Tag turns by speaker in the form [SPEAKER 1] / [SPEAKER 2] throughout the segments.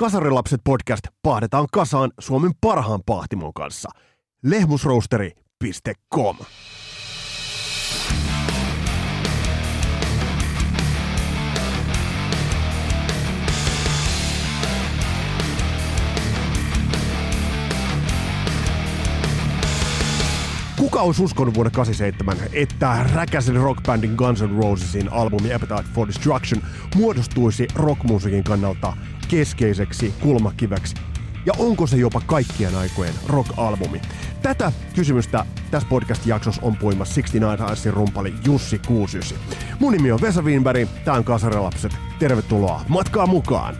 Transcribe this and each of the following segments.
[SPEAKER 1] Kasarilapset podcast pahdetaan kasaan Suomen parhaan pahtimon kanssa. Lehmusroosteri.com Kuka olisi uskonut vuonna 87, että räkäisen rockbandin Guns N' Rosesin albumi Appetite for Destruction muodostuisi rockmusiikin kannalta keskeiseksi kulmakiveksi? Ja onko se jopa kaikkien aikojen rock-albumi? Tätä kysymystä tässä podcast-jaksossa on puimassa 69 Arsin rumpali Jussi Kuusysi. Mun nimi on Vesa Wienberg, tää on Kasarilapset. Tervetuloa matkaa mukaan!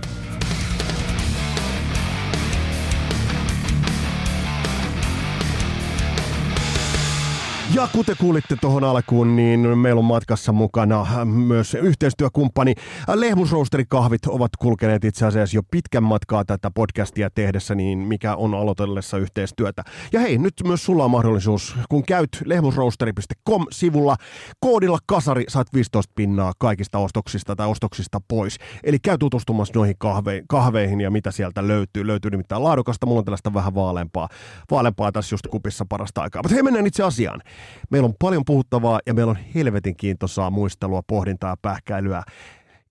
[SPEAKER 1] Ja kuten kuulitte tuohon alkuun, niin meillä on matkassa mukana myös yhteistyökumppani. Lehmusroosterikahvit ovat kulkeneet itse asiassa jo pitkän matkaa tätä podcastia tehdessä, niin mikä on aloitellessa yhteistyötä. Ja hei, nyt myös sulla on mahdollisuus, kun käyt lehmusroosteri.com-sivulla, koodilla kasari saat 15 pinnaa kaikista ostoksista tai ostoksista pois. Eli käy tutustumassa noihin kahve- kahveihin ja mitä sieltä löytyy. Löytyy nimittäin laadukasta, mulla on tällaista vähän vaaleampaa, vaaleampaa tässä just kupissa parasta aikaa. Mutta hei, mennään itse asiaan. Meillä on paljon puhuttavaa ja meillä on helvetin kiintoisaa muistelua, pohdintaa ja pähkäilyä.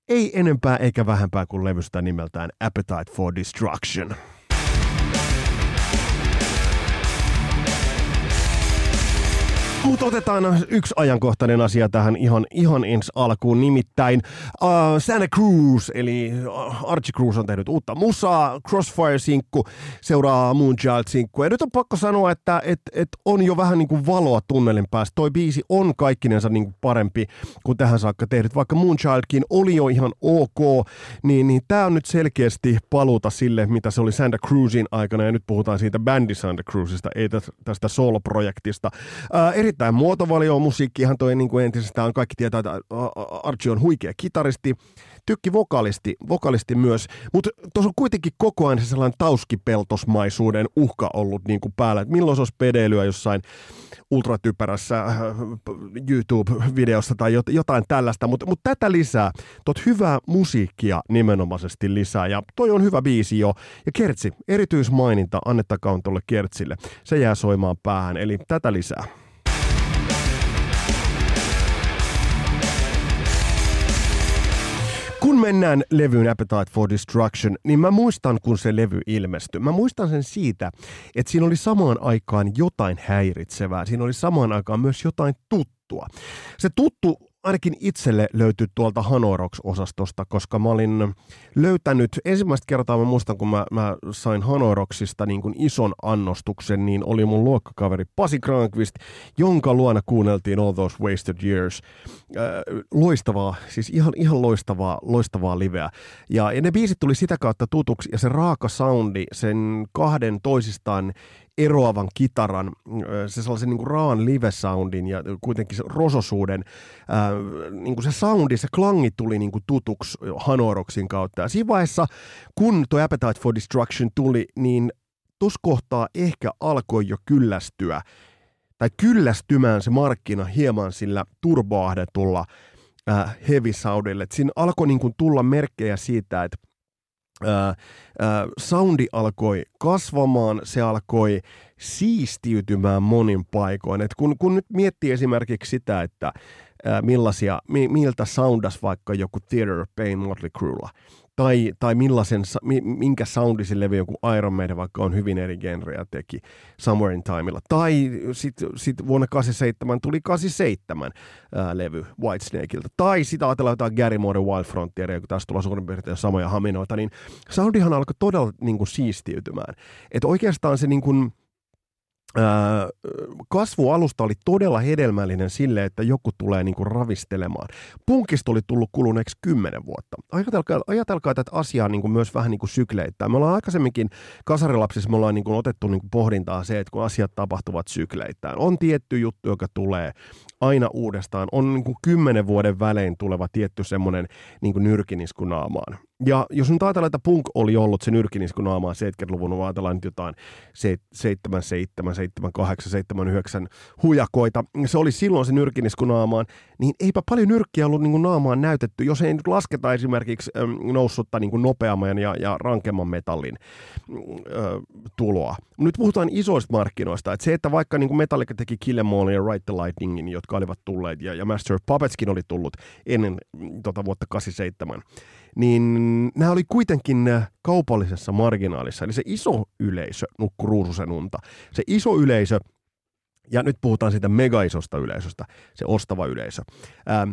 [SPEAKER 1] Ei enempää eikä vähempää kuin levystä nimeltään Appetite for Destruction. Mutta otetaan yksi ajankohtainen asia tähän ihan, ihan ensi alkuun, nimittäin uh, Santa Cruz, eli Archie Cruz on tehnyt uutta musaa, Crossfire-sinkku seuraa Moonchild-sinkku. Ja nyt on pakko sanoa, että et, et on jo vähän niin kuin valoa tunnelin päästä. Toi biisi on kaikkinensa niin kuin parempi kuin tähän saakka tehnyt. Vaikka Moonchildkin oli jo ihan ok, niin, niin tämä on nyt selkeästi paluuta sille, mitä se oli Santa Cruzin aikana. Ja nyt puhutaan siitä bändi Santa Cruzista, ei tästä solo-projektista. Uh, erittäin muotovalio musiikkihan toi niin kuin entisestään kaikki tietää, että Archie on huikea kitaristi, tykki vokalisti, vokalisti myös, mutta tuossa on kuitenkin koko ajan se sellainen tauskipeltosmaisuuden uhka ollut niin kuin päällä, että milloin se olisi pedeilyä jossain ultratyperässä äh, YouTube-videossa tai jotain tällaista, mutta, mutta tätä lisää, tot hyvää musiikkia nimenomaisesti lisää, ja toi on hyvä biisi jo, ja Kertsi, erityismaininta annettakaan tuolle Kertsille, se jää soimaan päähän, eli tätä lisää. Kun mennään levyyn Appetite for Destruction, niin mä muistan, kun se levy ilmestyi. Mä muistan sen siitä, että siinä oli samaan aikaan jotain häiritsevää. Siinä oli samaan aikaan myös jotain tuttua. Se tuttu ainakin itselle löytyi tuolta Hanorox-osastosta, koska mä olin löytänyt, ensimmäistä kertaa mä muistan, kun mä, mä sain Hanoroxista niin kuin ison annostuksen, niin oli mun luokkakaveri Pasi Krankvist, jonka luona kuunneltiin All Those Wasted Years. Äh, loistavaa, siis ihan, ihan loistavaa, loistavaa liveä. Ja, ja ne biisit tuli sitä kautta tutuksi, ja se raaka soundi, sen kahden toisistaan eroavan kitaran, se sellaisen niin kuin raan live-soundin ja kuitenkin se rososuuden, ää, niin kuin se soundi, se klangi tuli niin kuin tutuksi Hanoroksin kautta. Ja siinä vaiheessa, kun tuo Appetite for Destruction tuli, niin tuossa kohtaa ehkä alkoi jo kyllästyä tai kyllästymään se markkina hieman sillä turboahdetulla heavy soundille. Siinä alkoi niin kuin tulla merkkejä siitä, että Äh, äh, soundi alkoi kasvamaan, se alkoi siistiytymään monin paikoin. Et kun, kun nyt miettii esimerkiksi sitä, että äh, millaisia, mi, miltä soundas vaikka joku Theater Pain Motley Cruella, tai, tai millaisen, minkä soundisen levy joku Iron Maiden vaikka on hyvin eri genrejä teki Somewhere in Timeilla. Tai sitten sit vuonna 87 tuli 87 ää, levy Whitesnakeilta. Tai sitä ajatellaan jotain Gary Moore Wild Frontieria, kun tässä tulee suurin piirtein samoja haminoita, niin soundihan alkoi todella niin kuin, siistiytymään. Että oikeastaan se niin kuin, kasvualusta oli todella hedelmällinen sille, että joku tulee niinku ravistelemaan. Punkista oli tullut kuluneeksi kymmenen vuotta. Ajatelkaa, ajatelkaa tätä asiaa niinku myös vähän niinku sykleittäin. Me ollaan aikaisemminkin kasarilapsissa me ollaan niinku otettu niinku pohdintaa se, että kun asiat tapahtuvat sykleittäin. On tietty juttu, joka tulee aina uudestaan. On niinku kymmenen vuoden välein tuleva tietty semmoinen niinku nyrkinisku naamaan. Ja jos nyt ajatellaan, että punk oli ollut se naamaa 70-luvun, ajatellaan nyt jotain 77, 78, 79 hujakoita, se oli silloin se naamaan, niin eipä paljon nyrkkiä ollut niin naamaan näytetty, jos ei nyt lasketa esimerkiksi noussutta niin nopeamman ja, ja rankemman metallin äh, tuloa. Nyt puhutaan isoista markkinoista, että se, että vaikka niin Metallica teki Kill Em All ja Ride the Lightningin, jotka olivat tulleet, ja, ja Master of Puppetskin oli tullut ennen tota vuotta 87, niin nämä oli kuitenkin äh, kaupallisessa marginaalissa. Eli se iso yleisö nukkui ruususen unta. Se iso yleisö, ja nyt puhutaan siitä mega isosta yleisöstä, se ostava yleisö. Ähm,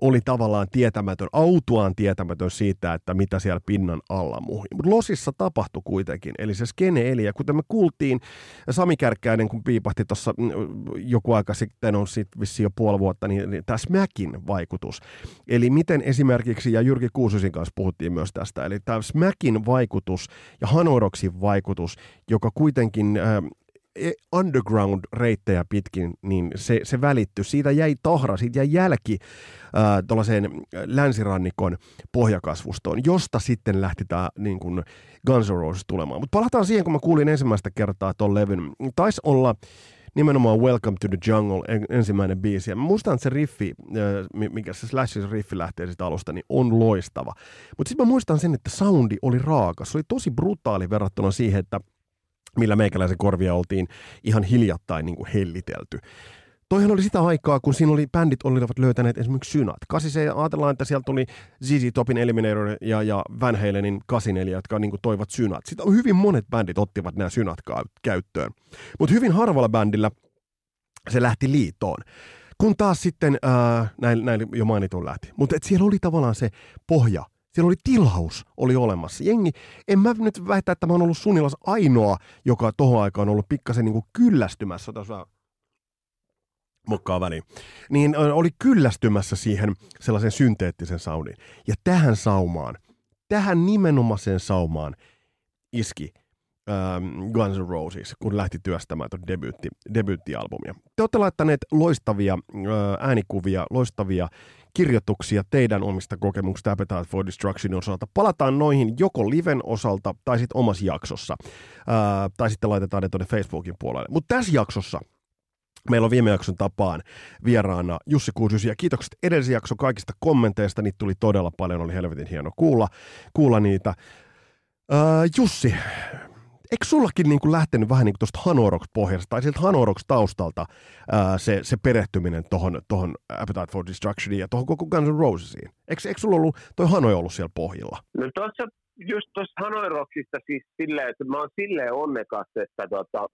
[SPEAKER 1] oli tavallaan tietämätön, autuaan tietämätön siitä, että mitä siellä pinnan alla muhi. Mutta Losissa tapahtui kuitenkin, eli se skene eli, ja kuten me kuultiin, Sami Kärkkäinen, kun piipahti tuossa mm, joku aika sitten, on sitten vissiin jo puoli vuotta, niin, niin tämä Smackin vaikutus. Eli miten esimerkiksi, ja Jyrki Kuususin kanssa puhuttiin myös tästä, eli tämä Smackin vaikutus ja Hanoroksin vaikutus, joka kuitenkin äh, underground-reittejä pitkin, niin se, se välittyi. Siitä jäi tahra, siitä jäi jälki äh, tuollaiseen länsirannikon pohjakasvustoon, josta sitten lähti tämä niin kuin Guns N' Roses tulemaan. Mutta palataan siihen, kun mä kuulin ensimmäistä kertaa tuon levyn. Taisi olla nimenomaan Welcome to the Jungle ensimmäinen biisi. Ja mä muistan, että se riffi, mikä se Slashin riffi lähtee sitä alusta, niin on loistava. Mutta sitten mä muistan sen, että soundi oli raaka. Se oli tosi brutaali verrattuna siihen, että millä meikäläisen korvia oltiin ihan hiljattain niin kuin hellitelty. Toihan oli sitä aikaa, kun siinä oli bändit olivat löytäneet esimerkiksi synat. se ajatellaan, että sieltä tuli ZZ Topin Eliminator ja, ja Van Halenin 84, jotka niin kuin, toivat synat. Sitten hyvin monet bändit ottivat nämä synat käyttöön. Mutta hyvin harvalla bändillä se lähti liitoon. Kun taas sitten, ää, näin, näin jo mainitun lähti. Mutta siellä oli tavallaan se pohja – siellä oli tilaus, oli olemassa. Jengi, en mä nyt väitä, että mä oon ollut Sunilas ainoa, joka tohon aikaan on ollut pikkasen niin kuin kyllästymässä. Tässä mokkaa väliin. Niin oli kyllästymässä siihen sellaisen synteettisen soundin. Ja tähän saumaan, tähän nimenomaiseen saumaan iski ähm, Guns N' Roses, kun lähti työstämään tuon debyytti, debyyttialbumia. Te olette laittaneet loistavia äh, äänikuvia, loistavia kirjoituksia teidän omista kokemuksista Appetite for Destructionin osalta. Palataan noihin joko liven osalta tai sitten omassa jaksossa. Ää, tai sitten laitetaan ne tuonne Facebookin puolelle. Mutta tässä jaksossa Meillä on viime jakson tapaan vieraana Jussi Kuusysi ja kiitokset edellisen jakson kaikista kommenteista. Niitä tuli todella paljon, oli helvetin hieno kuulla, kuulla niitä. Ää, Jussi, eikö sullakin niin kuin lähtenyt vähän niin kuin tuosta Hanoroks-pohjasta tai sieltä Hanoroks-taustalta ää, se, se perehtyminen tuohon tohon Appetite for Destructioniin ja tuohon koko Guns N' Rosesiin? Eikö, eikö sulla ollut, toi Hanoi ollut siellä pohjilla?
[SPEAKER 2] No tuossa, just tuossa Hanoiroksista siis silleen, että mä oon silleen onnekas, että tota,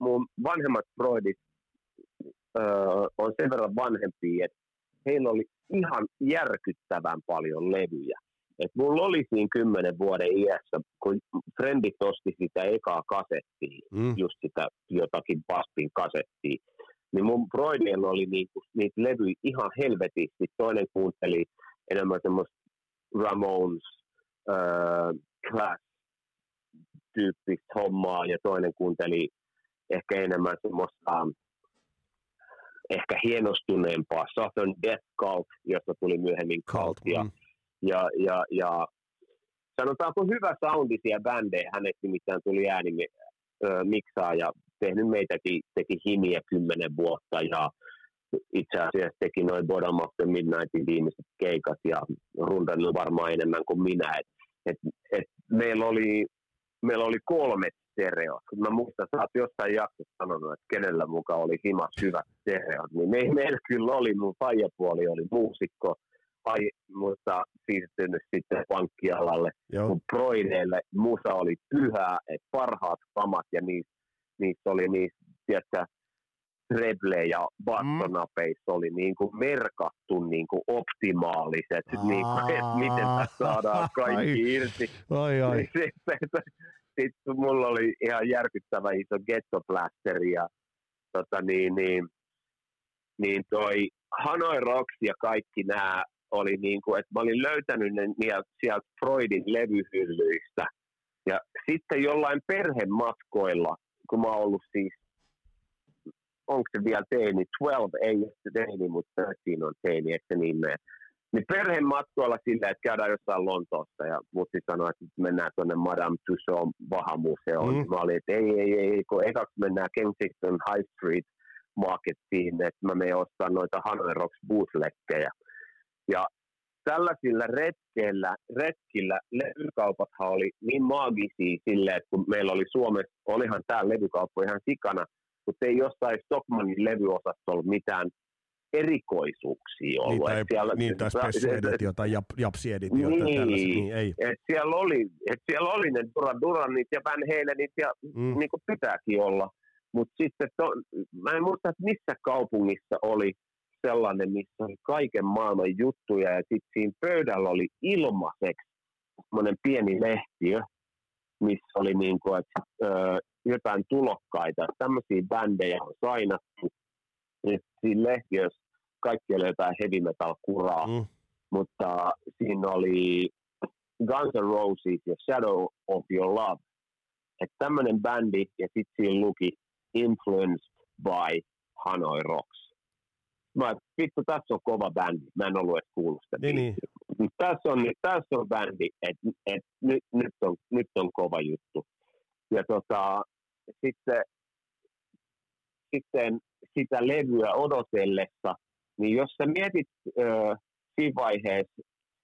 [SPEAKER 2] mun vanhemmat Freudit öö, on sen verran vanhempia, että heillä oli ihan järkyttävän paljon levyjä. Et mulla oli siinä kymmenen vuoden iässä, kun frendit osti sitä ekaa kasettia, mm. just sitä jotakin Paspin kasettia, niin mun Freudilla oli niinku, niitä levyjä ihan helvetisti. Toinen kuunteli enemmän semmoista Ramones, äh, Class tyyppistä hommaa ja toinen kuunteli ehkä enemmän semmoista ehkä hienostuneempaa Southern Death Cult, josta tuli myöhemmin Cult, ja mm ja, ja, ja sanotaanko hyvä soundisia bändejä, hänet nimittäin tuli ääni miksaa ja tehnyt meitä teki himiä kymmenen vuotta ja itse asiassa teki noin Bottom of the Midnightin viimeiset keikat ja rundannut varmaan enemmän kuin minä. Et, et, et meillä, oli, meillä oli kolme stereot. Mä muistan, sä oot jossain jaksossa sanonut, että kenellä mukaan oli himas hyvät stereot, niin me, meillä kyllä oli, mun faijapuoli oli muusikko, ai, mutta siirtynyt sitten pankkialalle. Mun proideille musa oli pyhää, että parhaat kamat ja niistä, niistä oli niistä, tiedätkö, treble ja bastonapeissa mm. oli niin kuin merkattu niin kuin optimaaliset, niin kuin, että miten tässä saadaan kaikki ai. irti.
[SPEAKER 1] Ai, ai.
[SPEAKER 2] Niin sitten, sitten mulla oli ihan järkyttävä iso gettoplästeri ja tota, niin, niin, niin toi Hanoi Rocks ja kaikki nämä oli niin kuin, että mä olin löytänyt ne sieltä Freudin levyhyllyistä. Ja sitten jollain perhematkoilla, kun mä oon ollut siis, onko se vielä teini, 12 ei ole se teini, mutta 13 on teini, että niin mene. Niin perhematkoilla silleen, että käydään jossain Lontoossa ja mutti sanoi, että mennään tuonne Madame Tussauds vahamuseoon. Mm. Mä olin, että ei, ei, ei, kun ekaksi mennään Kensington High Street Marketiin, että mä menen ostaa noita Hanoi Rocks bootleggejä. Ja tällaisilla retkeillä, retkillä levykaupathan oli niin maagisia silleen, että kun meillä oli Suomessa, olihan tämä levykauppa ihan sikana, mutta ei jossain Stockmanin levyosastolla mitään erikoisuuksia ollut.
[SPEAKER 1] Niin, tai, siellä, niin, tai special editio tai jap, japsi editio
[SPEAKER 2] niin,
[SPEAKER 1] tai niin ei.
[SPEAKER 2] Et siellä, oli, et siellä oli ne Duran Duranit ja Van Halenit ja mm. niin kuin pitääkin olla. Mutta sitten, to, mä en muista, että missä kaupungissa oli sellainen, missä oli kaiken maailman juttuja ja sitten siinä pöydällä oli ilmaiseksi semmoinen pieni lehtiö, missä oli niin kuin, että, ö, jotain tulokkaita, tämmöisiä bändejä on sainattu. Ja siinä lehtiössä kaikki oli jotain heavy metal kuraa, mm. mutta siinä oli Guns N' Roses ja Shadow of Your Love. Että tämmöinen bändi ja sitten siinä luki Influenced by Hanoi Rocks. Mä vittu, tässä on kova bändi. Mä en ollut edes kuullut sitä. Niin, niin. Tässä, on, tässä on bändi, että et, nyt, nyt, on, nyt on kova juttu. Ja tota, sitten, sitten sitä levyä odotellessa, niin jos sä mietit ö, siinä vaiheessa,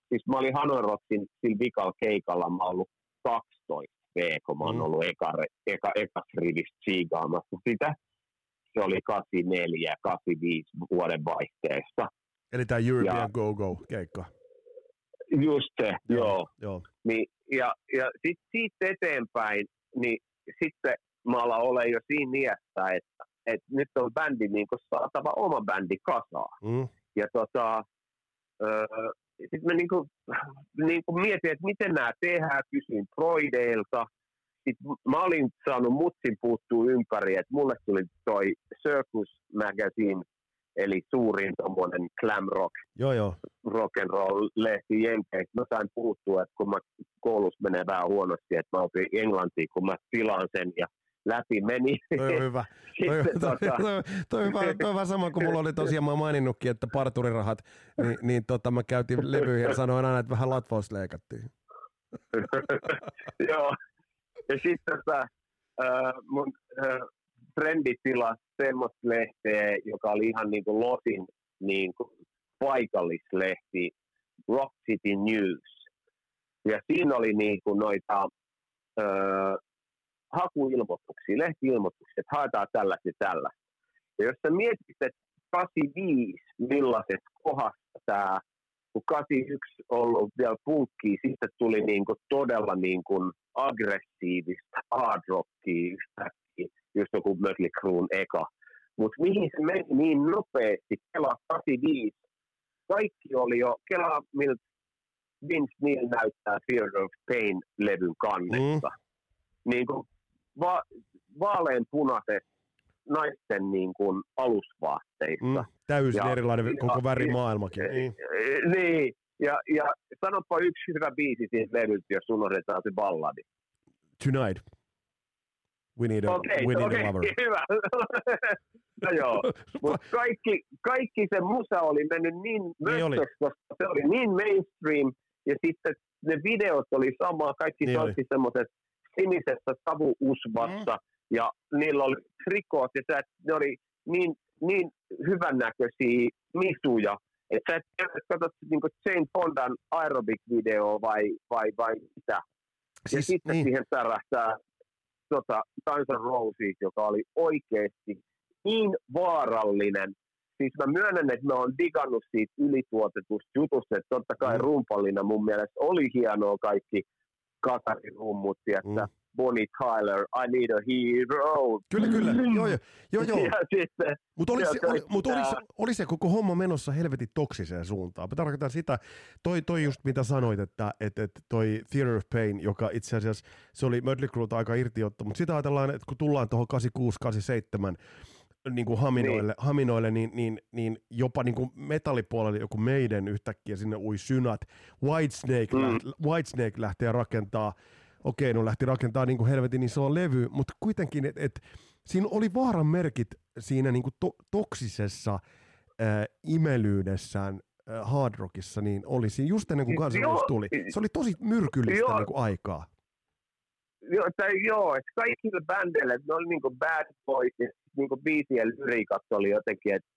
[SPEAKER 2] siis mä olin Hanoi Rocksin sillä vikalla keikalla, mä ollut 12 V, kun mä oon mm. ollut eka, eka, eka rivissä siigaamassa sitä. Se oli 84 85 vuoden vaihteessa.
[SPEAKER 1] Eli tämä European ja, Go-Go-keikka.
[SPEAKER 2] Just se, joo. joo. joo. Niin, ja ja sitten siitä eteenpäin, niin sitten mä alan olla jo siinä iässä, että, että nyt on bändi niin saatava oma bändi kasaa. Mm. Ja tota, öö, sitten mä niin kuin, niin kuin mietin, että miten nämä tehdään, kysyin Broideilta. Sitten mä olin saanut mutsin puuttuu ympäri, että mulle tuli toi Circus Magazine, eli suurin tommonen glam rock,
[SPEAKER 1] joo, joo.
[SPEAKER 2] rock and roll lehti Jenkeissä. Mä sain puuttua, että kun mä koulussa menee vähän huonosti, että mä opin englantia, kun mä tilaan sen ja läpi meni.
[SPEAKER 1] Toi on hyvä. toi, toi, toi, toi, toi, hyvä, toi on vähän sama kuin mulla oli tosiaan, mä maininnutkin, että parturirahat, niin, niin tota, mä käytin levyihin ja sanoin aina, että vähän latvaus leikattiin.
[SPEAKER 2] Joo. Ja sitten tota, äh, mun äh, frendi tilasi semmoista lehteä, joka oli ihan niin kuin Losin niin kuin paikallislehti, Rock City News. Ja siinä oli niin kuin noita äh, hakuilmoituksia, lehtiilmoituksia, että haetaan tällaista ja tällaista. Ja jos sä mietit, että 85, millaiset kohdasta tämä, kun 81 on ollut vielä punkki, sitten tuli niin kuin todella niin kuin aggressiivista hard rockia yhtäkkiä, just joku Mötley Cruen eka. Mutta mihin se meni niin nopeasti, Kela 85, kaikki oli jo, Kela miltä Vince Neil näyttää Fear of Pain-levyn kannessa. Mm. Niin kuin va- vaaleanpunaiset naisten niin kuin alusvaatteissa. Mm,
[SPEAKER 1] täysin ja, erilainen ja, koko värimaailmakin. Ja, niin.
[SPEAKER 2] niin. Ja, ja sanoppa yksi hyvä biisi siitä levyltä, jos unohdetaan se balladi.
[SPEAKER 1] Tonight. We need a, okay, we need okay, a lover.
[SPEAKER 2] hyvä. no joo, mutta kaikki, kaikki se musa oli mennyt niin, niin oli. koska se oli niin mainstream, ja sitten ne videot oli sama, kaikki niin soitti semmoiset sinisessä savuusvassa mm. ja niillä oli trikoot ja sä, ne oli niin, niin hyvännäköisiä misuja, että sä et katsot niin Jane Fondan aerobic-videoa vai, vai, vai mitä. Siis, ja sitten niin. siihen särähtää tota, Guns N' Roses, joka oli oikeasti niin vaarallinen. Siis mä myönnän, että mä oon digannut siitä ylituotetusta jutusta, että totta kai mm. rumpallina mun mielestä oli hienoa kaikki kasarirummut, että mm. Bonnie Tyler, I need a hero.
[SPEAKER 1] Kyllä, kyllä. Joo, joo. joo, joo. Mutta oli, se, oli, mut oli, oli se koko homma menossa helvetin toksiseen suuntaan. Mä tarkoitan sitä, toi, toi just mitä sanoit, että et, et toi Theater of Pain, joka itse asiassa, se oli Mötley Crue aika irtiotto, mutta sitä ajatellaan, että kun tullaan tuohon 86-87, niin kuin haminoille, niin. haminoille niin, niin, niin jopa niin kuin metallipuolelle joku meidän yhtäkkiä sinne ui synat. Whitesnake, mm. läht, Whitesnake lähtee rakentaa, okei, no lähti rakentaa niin kuin helvetin iso levy, mutta kuitenkin, että et, siinä oli vaaran merkit siinä niin kuin to, toksisessa äh, imelyydessään Hard Rockissa, niin oli siinä just ennen kuin Roses tuli. Se oli tosi myrkyllistä joo, niin kuin aikaa.
[SPEAKER 2] Joo, tai joo, että kaikille bändeille, että ne oli niin kuin Bad Boys, ja niin kuin biisien lyriikat oli jotenkin, että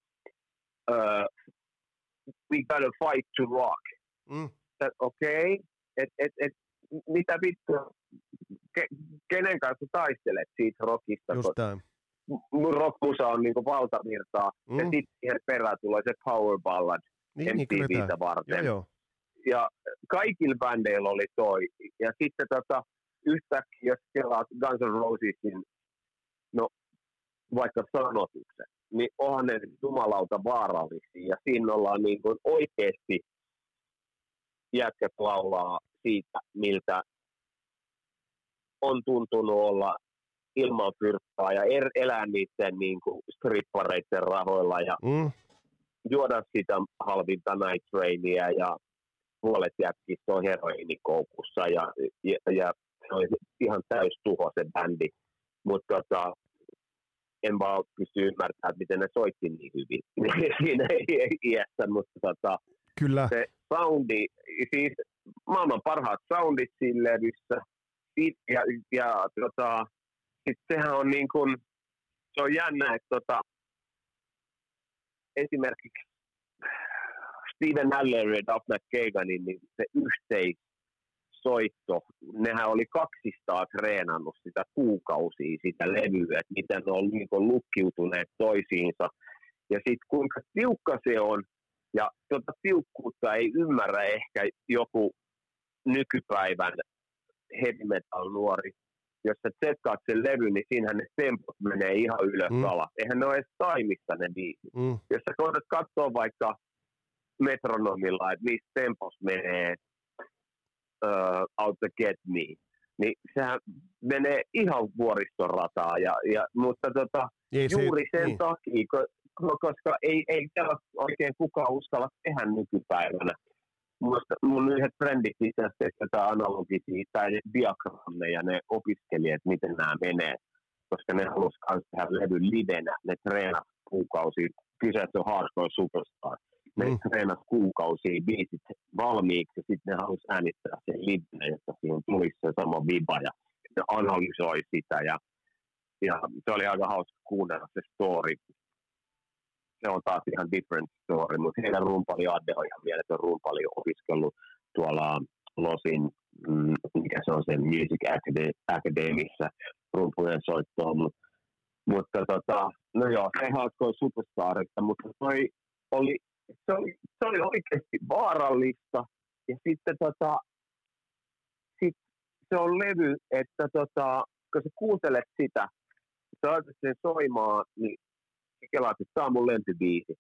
[SPEAKER 2] uh, we gotta fight to rock. Mm. Okei, okay, että et, et, mitä vittu, ke, kenen kanssa taistelet siitä rockista?
[SPEAKER 1] Just tämän
[SPEAKER 2] rockmusa on niinku valtavirtaa, mm. ja sitten siihen perään tulee se power ballad niin, MTVtä niin, varten. Joo, joo. Ja kaikilla bändeillä oli toi. Ja sitten tota, yhtäkkiä, jos kelaat Guns N' Rosesin, no vaikka sanotukset, niin onhan ne jumalauta vaarallisia. Ja siinä ollaan niin kuin oikeasti jätkät laulaa siitä, miltä on tuntunut olla ilman fyrkkaa ja er, elää niiden niin kuin strippareiden rahoilla ja mm. juoda sitä halvinta night trainia ja puolet jätkistä on heroiinikoukussa ja, ja, ja se on ihan täys tuho se bändi. Mutta tota, en vaan pysty ymmärtämään, miten ne soitti niin hyvin siinä iässä, mutta tota,
[SPEAKER 1] Kyllä.
[SPEAKER 2] se soundi, siis maailman parhaat soundit siinä levyssä, ja, ja tota, sitten sehän on niin kuin, se on jännä, että tota, esimerkiksi Steven Aller ja Duff McKaganin niin se yhteissoitto, nehän oli kaksistaan treenannut sitä kuukausia, sitä levyä, että miten ne on niin lukkiutuneet toisiinsa. Ja sitten kuinka tiukka se on, ja tuota tiukkuutta ei ymmärrä ehkä joku nykypäivän heavy metal nuori jos sä tsekkaat sen levy, niin siinähän ne tempot menee ihan ylös mm. alas. Eihän ne ole edes taimissa ne biisit. Mm. Jos sä koetat katsoa vaikka metronomilla, että missä tempos menee uh, Out the Get Me, niin sehän menee ihan vuoristorataa. Ja, ja, mutta tota, ei, juuri se, sen niin. takia, koska ei, ei oikein kukaan uskalla tehdä nykypäivänä. Muista, mun yhdet frendit itse asiassa tätä analogisia tai diagrammeja, ne opiskelijat, miten nämä menee, koska ne halusivat tehdä levy livenä, ne treenat kuukausi, kyseessä on Hardcore Superstar, ne mm. treenat kuukausia biisit valmiiksi ja sitten ne halusi äänittää sen livenä, jotta siihen tulisi se sama viba ja ne analysoi sitä ja, ja se oli aika hauska kuunnella se story, se on taas ihan different story, mutta heidän rumpali Adde on ihan mieletön. Rumpali opiskellut tuolla Losin, mm, mikä se on se Music Academissa rumpujen soittoon, Mut, mutta tota, no joo, se hauskoi superstarista, mutta toi oli, se oli, se oli oikeasti vaarallista. Ja sitten tota, sit se on levy, että tota, kun sä kuuntelet sitä, sä sen soimaan, niin ja kelaat, että tämä on mun lempibiisi,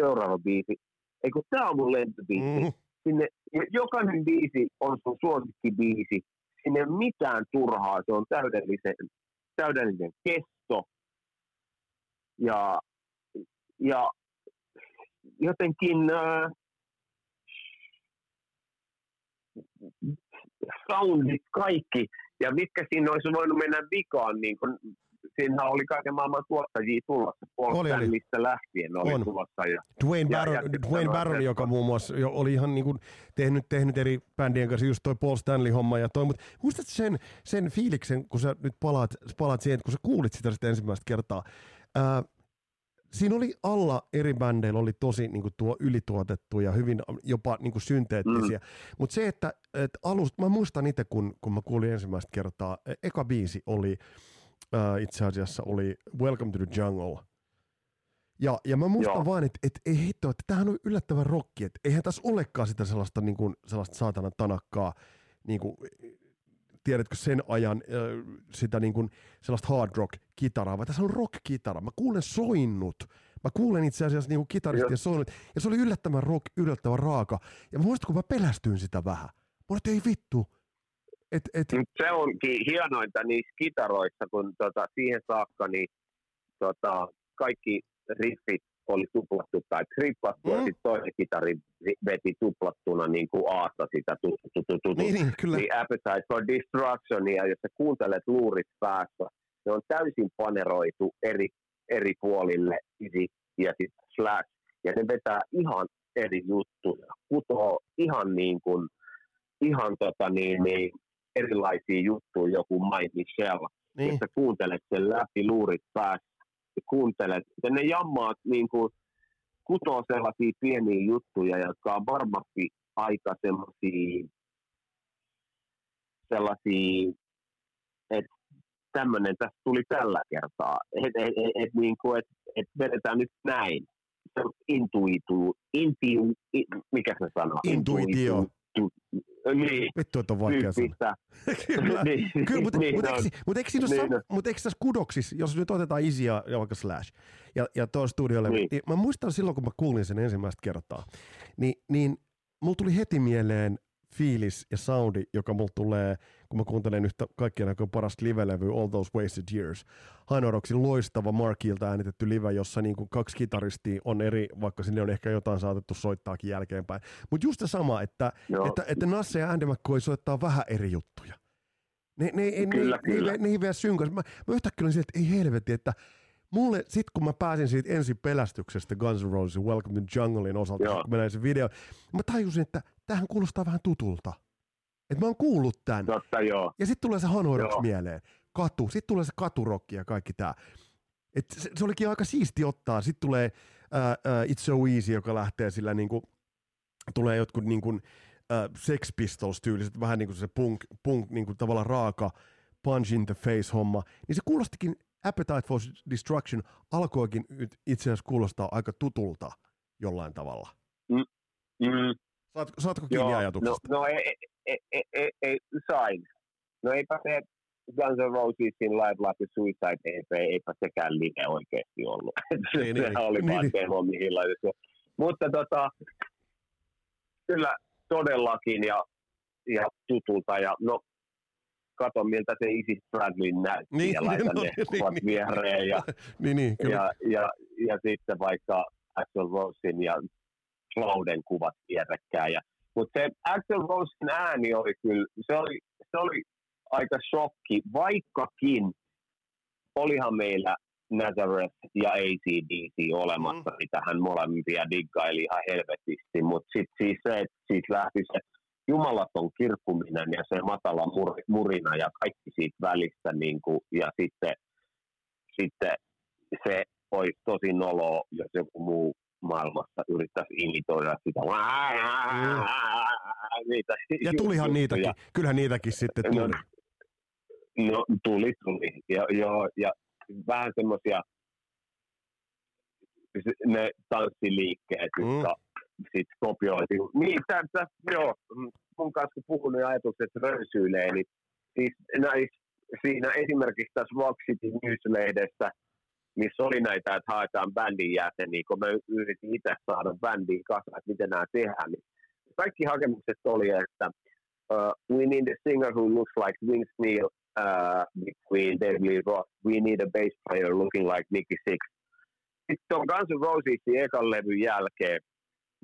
[SPEAKER 2] seuraava biisi, ei kun tämä on mun lempibiisi. Mm. Sinne, jokainen biisi on sun suosikkibiisi, sinne ei ole mitään turhaa, se on täydellisen, täydellinen kesto. Ja, ja jotenkin äh, soundit kaikki, ja mitkä siinä olisi voinut mennä vikaan, niin kun siinähän oli kaiken maailman tuottajia tulossa. Paul mistä lähtien oli on. tulossa. Ja,
[SPEAKER 1] Dwayne, Barron, ja, ja Dwayne Barron joka muun muassa jo oli ihan niin kuin tehnyt, tehnyt eri bändien kanssa just toi Paul Stanley-homma ja toi, mutta muistatko sen, sen fiiliksen, kun sä nyt palaat, palaat siihen, kun sä kuulit sitä sitten ensimmäistä kertaa, ää, siinä oli alla eri bändeillä oli tosi niin kuin tuo ylituotettu ja hyvin jopa niin kuin synteettisiä. Mm. Mutta se, että, että alusta, mä muistan itse, kun, kun mä kuulin ensimmäistä kertaa, e, eka biisi oli äh, itse asiassa oli Welcome to the Jungle. Ja, ja mä muistan Joo. vaan, että et, ei hitto, että tämähän on yllättävän rokki, että eihän tässä olekaan sitä sellaista, niin kuin, sellaista saatana tanakkaa, niin kuin, tiedätkö sen ajan äh, sitä niin kuin, sellaista hard rock kitaraa, vaan tässä on rock kitara. Mä kuulen soinnut. Mä kuulen itse asiassa niin kitaristia soinnut. Ja se oli yllättävän rock, yllättävän raaka. Ja mä muistan, kun mä pelästyin sitä vähän. Mä olin, ei vittu,
[SPEAKER 2] et, et... Se onkin hienointa niissä kitaroissa, kun tota, siihen saakka niin, tota, kaikki riffit oli tuplattu tai trippattu, mm. ja sitten toinen kitari veti tuplattuna niin kuin aasta sitä tu, tu, tu, tu,
[SPEAKER 1] niin, niin, kyllä.
[SPEAKER 2] Niin Appetite for Destruction, ja jos sä kuuntelet luurit päässä, se on täysin paneroitu eri, eri puolille, ja sitten Slash, ja ne vetää ihan eri juttuja. Kutoo ihan niin kuin, ihan tota niin, niin erilaisia juttuja, joku Mike Michelle. Niin. Että kuuntelet sen läpi luurit päässä. Ja kuuntelet, ja ne jammaat niin kuin, kutoo sellaisia pieniä juttuja, jotka on varmasti aika sellaisia, sellaisia että tämmöinen tässä tuli tällä kertaa. Että et, et, et, niin kuin, et, et vedetään nyt näin. Se on intuitu, intiu, mikä se sanoo?
[SPEAKER 1] Intuitio. Intuitu,
[SPEAKER 2] niin.
[SPEAKER 1] Vittu, että on vaikea sanoa. Kyllä,
[SPEAKER 2] niin,
[SPEAKER 1] Kyllä mutta
[SPEAKER 2] niin,
[SPEAKER 1] mut,
[SPEAKER 2] no.
[SPEAKER 1] eikö, mut eikö, siinä
[SPEAKER 2] Niin,
[SPEAKER 1] sam-
[SPEAKER 2] no.
[SPEAKER 1] mut eikö tässä kudoksissa, jos nyt otetaan Easy ja, ja vaikka Slash ja, ja tuo studiolle, niin.
[SPEAKER 2] Niin.
[SPEAKER 1] mä muistan silloin, kun mä kuulin sen ensimmäistä kertaa, niin, niin mulla tuli heti mieleen fiilis ja soundi, joka mulla tulee, kun mä kuuntelen yhtä kaikkien aikojen parasta live-levyä All Those Wasted Years. Hainorodoksin loistava Markilta äänitetty live, jossa niin kuin kaksi kitaristia on eri, vaikka sinne on ehkä jotain saatettu soittaakin jälkeenpäin. Mutta just se sama, että,
[SPEAKER 2] Joo.
[SPEAKER 1] että, että Nasse ja Andy McCoy soittaa vähän eri juttuja. Ne, ne, ne,
[SPEAKER 2] Kyllä,
[SPEAKER 1] ne,
[SPEAKER 2] kyllä.
[SPEAKER 1] Ne, ne, ne ei vielä synkäs. Mä, mä yhtäkkiä olin sieltä, että ei helvetti, että mulle, sit kun mä pääsin siitä ensi pelästyksestä Guns N' Roses Welcome to Junglein osalta,
[SPEAKER 2] Joo.
[SPEAKER 1] kun mä näin sen video, mä tajusin, että tämähän kuulostaa vähän tutulta. Että mä oon kuullut tän.
[SPEAKER 2] Totta joo.
[SPEAKER 1] Ja sitten tulee se Hanoi
[SPEAKER 2] Joo.
[SPEAKER 1] mieleen. Katu. Sitten tulee se katurokki ja kaikki tää. Et se, se, olikin aika siisti ottaa. Sitten tulee uh, uh, It's So Easy, joka lähtee sillä niinku, tulee jotkut niinku, uh, Sex Pistols tyyliset, vähän niinku se punk, punk niinku tavallaan raaka punch in the face homma. Niin se kuulostikin Appetite for Destruction alkoikin itse asiassa kuulostaa aika tutulta jollain tavalla.
[SPEAKER 2] Mm,
[SPEAKER 1] Saat, saatko kiinni
[SPEAKER 2] joo.
[SPEAKER 1] ajatuksesta?
[SPEAKER 2] No, no ei, ei, sain. No eipä se Guns N' Rosesin Live Like a Suicide EP, eipä sekään live oikeasti ollut.
[SPEAKER 1] Niin,
[SPEAKER 2] se
[SPEAKER 1] niin,
[SPEAKER 2] oli
[SPEAKER 1] niin,
[SPEAKER 2] vaan
[SPEAKER 1] niin.
[SPEAKER 2] demo, mihin laitettu. Mutta tota, kyllä todellakin ja, ja tutulta. Ja no, kato miltä se Isis Bradley näytti
[SPEAKER 1] Niin,
[SPEAKER 2] ja laitan
[SPEAKER 1] no,
[SPEAKER 2] ne
[SPEAKER 1] niin,
[SPEAKER 2] kuvat
[SPEAKER 1] niin.
[SPEAKER 2] viereen. Ja,
[SPEAKER 1] niin, niin, kyllä.
[SPEAKER 2] ja, ja, ja sitten vaikka Axel Rosein ja Clouden kuvat vierekkäin. Ja, mutta se Axel Rosein ääni oli kyllä, se oli, se oli aika shokki, vaikkakin olihan meillä Nazareth ja ACDC olemassa, mm. mitä hän molempia diggaili ihan helvetisti, mutta sitten siis se, että siitä lähti se jumalaton kirkkuminen ja se matala mur, murina ja kaikki siitä välistä, niin kuin, ja sitten, sitten se olisi tosi noloa, jos joku muu maailmassa yrittäisi imitoida sitä. Niitä
[SPEAKER 1] Ja tulihan
[SPEAKER 2] juttuja.
[SPEAKER 1] niitäkin. Kyllähän niitäkin sitten
[SPEAKER 2] No,
[SPEAKER 1] tuli.
[SPEAKER 2] No tuli, tuli. Ja, joo, ja vähän semmoisia ne tanssiliikkeet,
[SPEAKER 1] Mm.
[SPEAKER 2] jotka sitten kopioitiin. Niin, tässä, joo, mun kanssa kun puhun ne ajatukset rönsyilee, niin siis näis, siinä esimerkiksi tässä Rock City News-lehdessä, missä oli näitä, että haetaan bändin jäseniä, kun mä yritin itse saada bändiin kasaan, että miten nämä tehdään, niin kaikki hakemukset oli, että uh, we need a singer who looks like Vince Neil uh, between Dave Lee Roth. We need a bass player looking like Nicky Six. Sitten on Guns N' Rosesin ekan levyn jälkeen,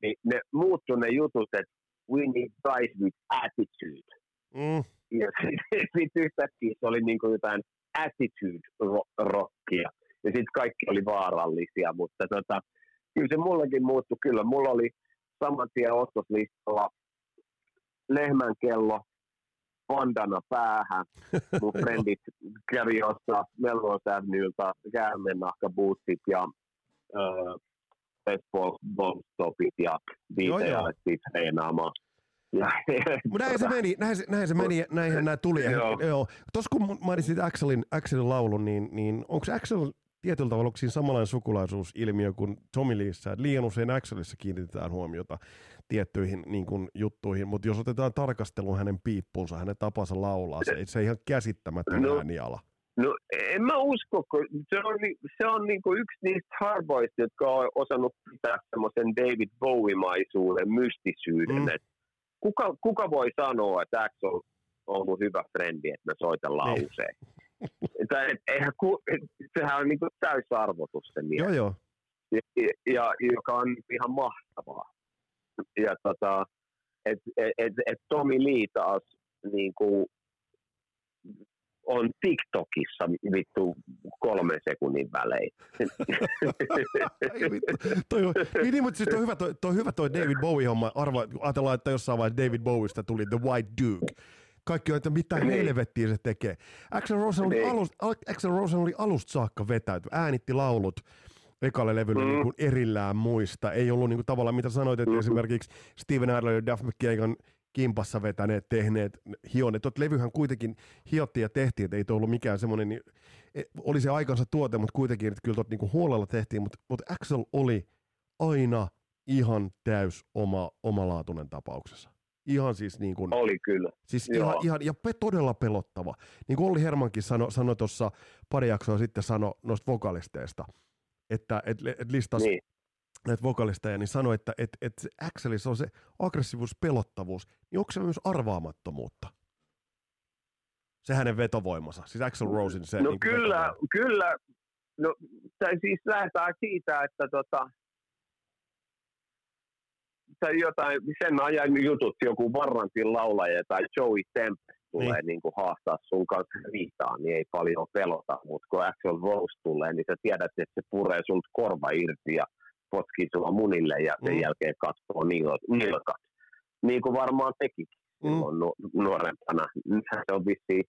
[SPEAKER 2] niin ne muuttui ne jutut, että we need guys with attitude.
[SPEAKER 1] Mm.
[SPEAKER 2] Ja sitten sit yhtäkkiä se oli niinku jotain attitude-rockia. Ja sitten kaikki oli vaarallisia, mutta tota, kyllä se mullekin muuttui. Kyllä mulla oli saman tien ostoslistalla lehmän kello, bandana päähän. Mun frendit kävi ostaa Melrose Avenuelta käärmennahkabootsit ja äh, baseball bombstopit ja alettiin treenaamaan. Ja,
[SPEAKER 1] Mutta näin se meni, näin se, näin se meni, ja näinhän nämä tuli.
[SPEAKER 2] Joo.
[SPEAKER 1] joo. Tuossa kun mainitsit Axelin, Axelin laulun, niin, niin onko Axel tietyllä tavalla onko siinä samanlainen sukulaisuusilmiö kuin Tommy Leeissä? Et liian usein Axelissa kiinnitetään huomiota tiettyihin niin kuin, juttuihin, mutta jos otetaan tarkasteluun hänen piippunsa, hänen tapansa laulaa, se, se ihan käsittämätön
[SPEAKER 2] No.
[SPEAKER 1] ääniala.
[SPEAKER 2] No en mä usko, kun se on, se on niinku yksi niistä harvoista, jotka on osannut pitää semmoisen David Bowie-maisuuden mystisyyden.
[SPEAKER 1] Mm.
[SPEAKER 2] Kuka, kuka voi sanoa, että Axel on mun hyvä frendi, että mä soitan lauseen? Että et, eihän ku, et, sehän on niinku täysarvotus se mies,
[SPEAKER 1] Joo, joo.
[SPEAKER 2] ja, ja, joka on ihan mahtavaa. Ja tota, että et, et, et Tommy Lee taas niinku, on TikTokissa vittu kolmen sekunnin välein.
[SPEAKER 1] toi, niin, niin, mutta siis toi hyvä toi, toi, hyvä toi David Bowie-homma. Arva, ajatellaan, että jossain vaiheessa David Bowieista tuli The White Duke. Kaikki on, että mitä niin. helvettiä se tekee. Axel Rose oli, niin. alust, Axel Rose oli alusta saakka vetäyty, äänitti laulut ekalle levylle mm. niin erillään muista. Ei ollut niin kuin, tavallaan, mitä sanoit, että mm-hmm. esimerkiksi Steven Adler ja Duff McKagan kimpassa vetäneet, tehneet, hioneet. Tuot levyhän kuitenkin hiottiin ja tehtiin, että ei tuo ollut mikään semmoinen, niin, e, oli se aikansa tuote, mutta kuitenkin, että kyllä tuot niin huolella tehtiin, mutta, mutta Axel oli aina ihan täys oma, omalaatuinen tapauksessa. Ihan siis niin kuin,
[SPEAKER 2] Oli kyllä.
[SPEAKER 1] Siis ihan, ihan, ja pe, todella pelottava. Niin kuin Olli Hermankin sanoi sano tuossa pari jaksoa sitten sano noista vokalisteista, että et, et listasi niin näitä vokalisteja, niin sanoi, että et, et Axelissa on se aggressiivisuus, pelottavuus, niin onko se myös arvaamattomuutta? Se hänen vetovoimansa, siis Axel Rosen se...
[SPEAKER 2] No niin kyllä, vetovoima. kyllä. No, tai siis lähdetään siitä, että tota, tai jotain, sen ajan jutut, joku Varrantin laulaja tai Joey Tempest tulee niin. Niin kuin haastaa sun kanssa riitaan, niin ei paljon pelota, mutta kun Axel Rose tulee, niin sä tiedät, että se puree sulta korva irti ja potkii sua munille ja sen mm. jälkeen katsoo nilkat. Niin kuin varmaan teki mm. nu- nuorempana. Nythän se on vissiin,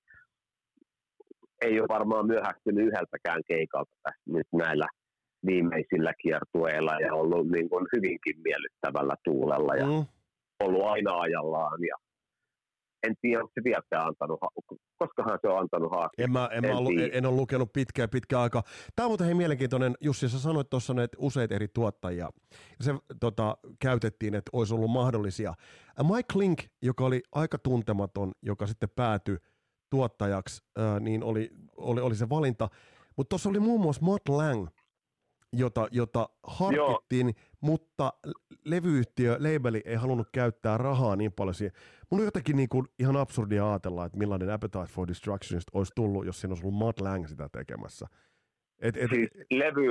[SPEAKER 2] ei ole varmaan myöhästynyt yhdeltäkään keikalta tässä nyt näillä viimeisillä kiertueilla ja ollut niin kuin hyvinkin miellyttävällä tuulella ja mm. ollut aina ajallaan ja en tiedä, onko se vieläkään antanut, koskahan se on antanut haasteen.
[SPEAKER 1] En, mä, en, en, mä ollut, en, en ole lukenut pitkään pitkään aikaa. Tämä on muuten hei mielenkiintoinen, Jussi, sä sanoit tuossa että useita eri tuottajia, se tota, käytettiin, että olisi ollut mahdollisia. Mike Link, joka oli aika tuntematon, joka sitten päätyi tuottajaksi, ää, niin oli, oli, oli se valinta. Mutta tuossa oli muun muassa Matt Lang, jota, jota harkittiin, Joo. mutta levyyhtiö, labeli ei halunnut käyttää rahaa niin paljon siihen. Mun on jotenkin niin kuin ihan absurdia ajatella, että millainen Appetite for Destruction olisi tullut, jos siinä olisi ollut Matt Lang sitä tekemässä.
[SPEAKER 2] Et, et, siis levy,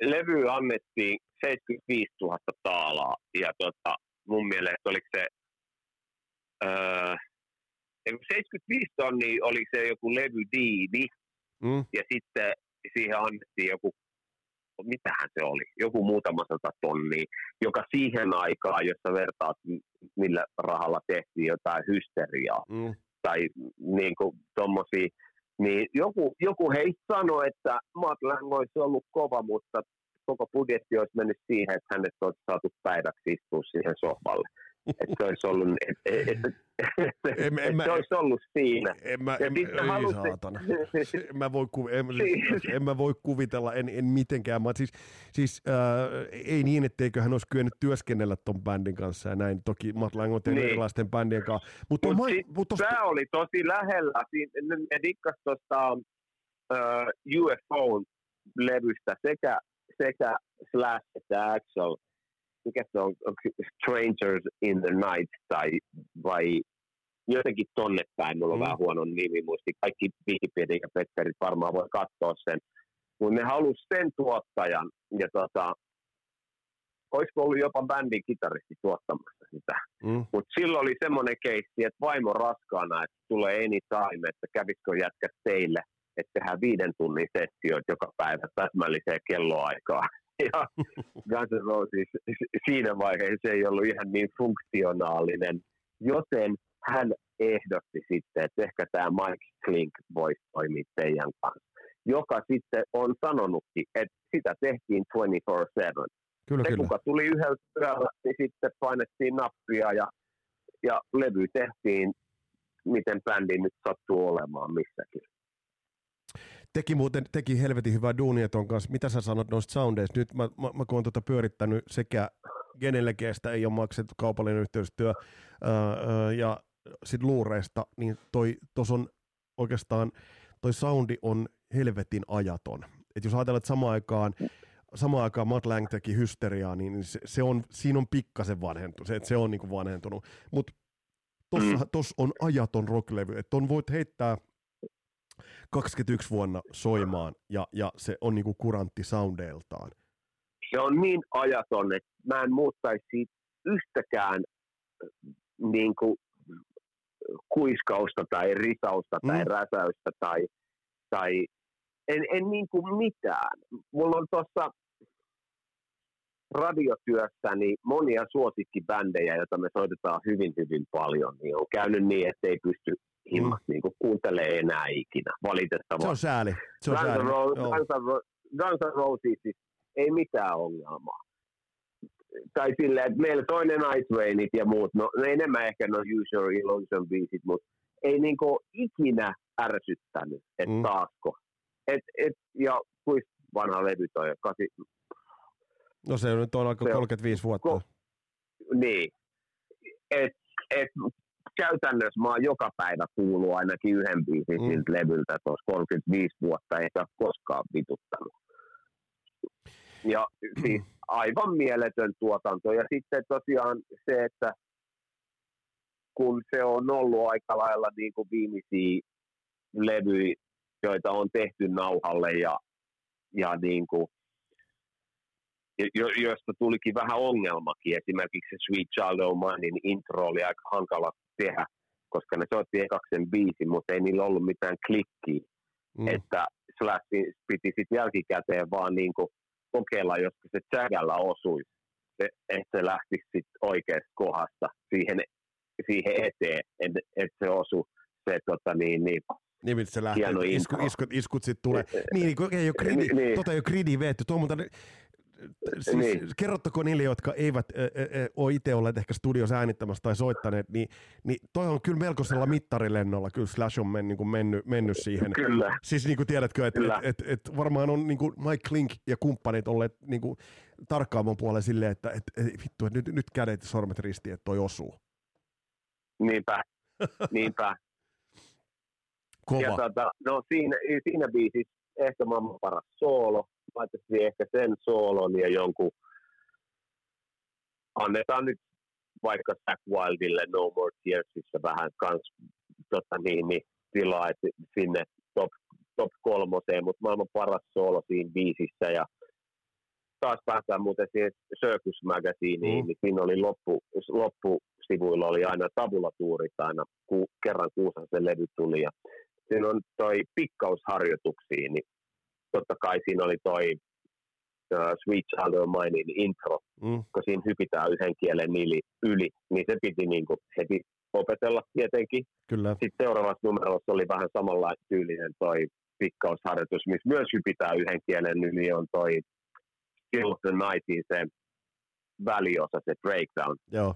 [SPEAKER 2] levy annettiin 75 000 taalaa, ja tota, mun mielestä oliko se öö, 75 tonnia oli se joku levydiivi, mm. ja sitten siihen annettiin joku mitähän se oli, joku muutama sata tonnia, joka siihen aikaan, jossa vertaat, millä rahalla tehtiin jotain hysteriaa, mm. tai niin kuin tommosia, niin joku, joku heistä sanoi, että Matt Lang olisi ollut kova, mutta koko budjetti olisi mennyt siihen, että hänet olisi saatu päiväksi istua siihen sohvalle että se olisi ollut, et, et, et, en, en, se olisi ollut siinä.
[SPEAKER 1] En mä, en, ei saatana. En mä voi, en, en mä voi kuvitella, en, en mitenkään. Mä, siis, siis äh, ei niin, etteikö hän olisi kyennyt työskennellä ton bändin kanssa ja näin. Toki Matt Lang on tehnyt niin. erilaisten bändien kanssa.
[SPEAKER 2] Mutta mut, mut, mut tosta... tämä oli tosi lähellä. Ne dikkas tuosta uh, UFO-levystä sekä, sekä Slash että Axel – mikä se on, Strangers in the Night tai vai jotenkin tonne päin, mulla on mm. vähän huono nimi muisti, kaikki Wikipedia ja Petterit varmaan voi katsoa sen, mutta ne halusi sen tuottajan, ja tota, olisiko ollut jopa bändin kitaristi tuottamassa sitä. Mm. Mutta silloin oli semmoinen keissi, että vaimo raskaana, että tulee anytime, että kävisikö jätkät teille, että tehdään viiden tunnin sessioita joka päivä täsmälliseen kelloaikaan. ja Guns N' Roses siinä vaiheessa ei ollut ihan niin funktionaalinen, joten hän ehdotti sitten, että ehkä tämä Mike Klink voisi toimia teidän kanssa, joka sitten on sanonutkin, että sitä tehtiin 24-7. Kyllä, Se, kyllä. kuka tuli yhdellä yöllä, niin sitten painettiin nappia ja, ja levy tehtiin, miten bändi nyt sattuu olemaan missäkin
[SPEAKER 1] teki muuten teki helvetin hyvää duunia ton kanssa. Mitä sä sanot noista soundeista? Nyt mä, mä, mä kun oon tuota pyörittänyt sekä Genelegeestä ei ole maksettu kaupallinen yhteistyö ää, ja sitten luureista, niin toi tos on oikeastaan, toi soundi on helvetin ajaton. Et jos ajatellaan, että samaan aikaan samaan aikaan Matt Lang teki hysteriaa, niin se, se on, siinä on pikkasen vanhentunut, se, että se on niin vanhentunut. Mutta tossa, mm. tossa on ajaton rocklevy, että ton voit heittää – 21 vuonna soimaan ja, ja se on niinku kurantti soundeiltaan.
[SPEAKER 2] Se on niin ajaton, että mä en muuttaisi siitä yhtäkään niin kuin, kuiskausta tai risausta tai
[SPEAKER 1] Mm.
[SPEAKER 2] räsäystä tai, tai en, en niin kuin mitään. Mulla on tuossa radiotyössäni monia suosikkibändejä, joita me soitetaan hyvin, hyvin paljon, niin on käynyt niin, että ei pysty himmas niin kuin enää ikinä,
[SPEAKER 1] Se
[SPEAKER 2] valitettavasti.
[SPEAKER 1] on sääli. Se on
[SPEAKER 2] Guns,
[SPEAKER 1] sääli. Joo.
[SPEAKER 2] Guns, Ro- Guns N' Roses, siis ei mitään ongelmaa. Tai silleen, että meillä toinen Ice Rainit ja muut, no no enemmän ehkä no Usual Illusion biisit, mutta ei niinku ikinä ärsyttänyt, että
[SPEAKER 1] Mm.
[SPEAKER 2] mm. taasko. Et, et, ja kuis vanha levy toi, kasi,
[SPEAKER 1] No se nyt on aika
[SPEAKER 2] Se on-
[SPEAKER 1] 35 vuotta.
[SPEAKER 2] ko- niin. Et, et, käytännössä mä oon joka päivä kuullut ainakin yhden biisin
[SPEAKER 1] Mm.
[SPEAKER 2] mm. siltä levyltä tuossa 35 vuotta, eikä koskaan vituttanut. Ja siis aivan mieletön tuotanto. Ja sitten tosiaan se, että kun se on ollut aika lailla niin kuin viimeisiä levyjä, joita on tehty nauhalle ja, ja niin kuin, jo, josta tulikin vähän ongelmakin. Esimerkiksi se Sweet Child O' Minein intro oli aika hankala tehdä, koska ne soitti ekaksi sen biisin, mutta ei niillä ollut mitään klikkiä
[SPEAKER 1] Mm.
[SPEAKER 2] että Slash piti sitten jälkikäteen vaan niin kuin kokeilla, josko se Jagalla osuisi, se, että se lähtisi sitten oikeasta kohdasta siihen, siihen eteen, että et se osui se tota, niin, niin,
[SPEAKER 1] Niin, mistä se lähtee.
[SPEAKER 2] hieno
[SPEAKER 1] Isku,
[SPEAKER 2] intro.
[SPEAKER 1] iskut, iskut sit tulee. Niin, niin ei ole gridi,
[SPEAKER 2] Niin,
[SPEAKER 1] tota ei ole gridi veetty. Tuo on siis
[SPEAKER 2] Niin.
[SPEAKER 1] kerrottakoon niille, jotka eivät ä, ä, ole itse olleet ehkä studiossa äänittämässä tai soittaneet, niin, niin toi on kyllä melkoisella mittarilennolla. Kyllä Slash on men, niin kuin mennyt, mennyt siihen.
[SPEAKER 2] kyllä,
[SPEAKER 1] Siis niin kuin tiedätkö, että et, et, et varmaan on niin kuin Mike Klink ja kumppanit olleet niin kuin tarkkaamon puolella silleen, että et, et, vittu, että nyt, nyt kädet ja sormet ristiin, että toi osuu.
[SPEAKER 2] niinpä, niinpä.
[SPEAKER 1] Kova.
[SPEAKER 2] Ja tota, no siinä, siinä biisissä ehkä maailman paras soolo. Laittaisin ehkä sen soolon ja jonkun, annetaan nyt vaikka Zack Wildille No More Tearsissa vähän kans tota niin, niin, tilaa että sinne top, top kolmoseen, mutta maailman paras soolo siinä biisissä ja taas päästään muuten siihen Circus Magazineen,
[SPEAKER 1] Mm.
[SPEAKER 2] niin siinä oli loppu, loppusivuilla oli aina tabulatuurit aina, ku, kerran kuussa se levy tuli ja siinä on toi pikkausharjoituksiin, niin totta kai siinä oli toi uh, Sweet Child of Minein intro,
[SPEAKER 1] Mm,
[SPEAKER 2] kun siinä hypitään yhden kielen yli, yli niin se piti niinku heti opetella tietenkin.
[SPEAKER 1] kyllä.
[SPEAKER 2] Sitten seuraavassa numerossa oli vähän samalla tyylinen toi pikkausharjoitus, missä myös hypitään yhden kielen yli, on toi of the Nightin se väliosa, se breakdown.
[SPEAKER 1] Joo.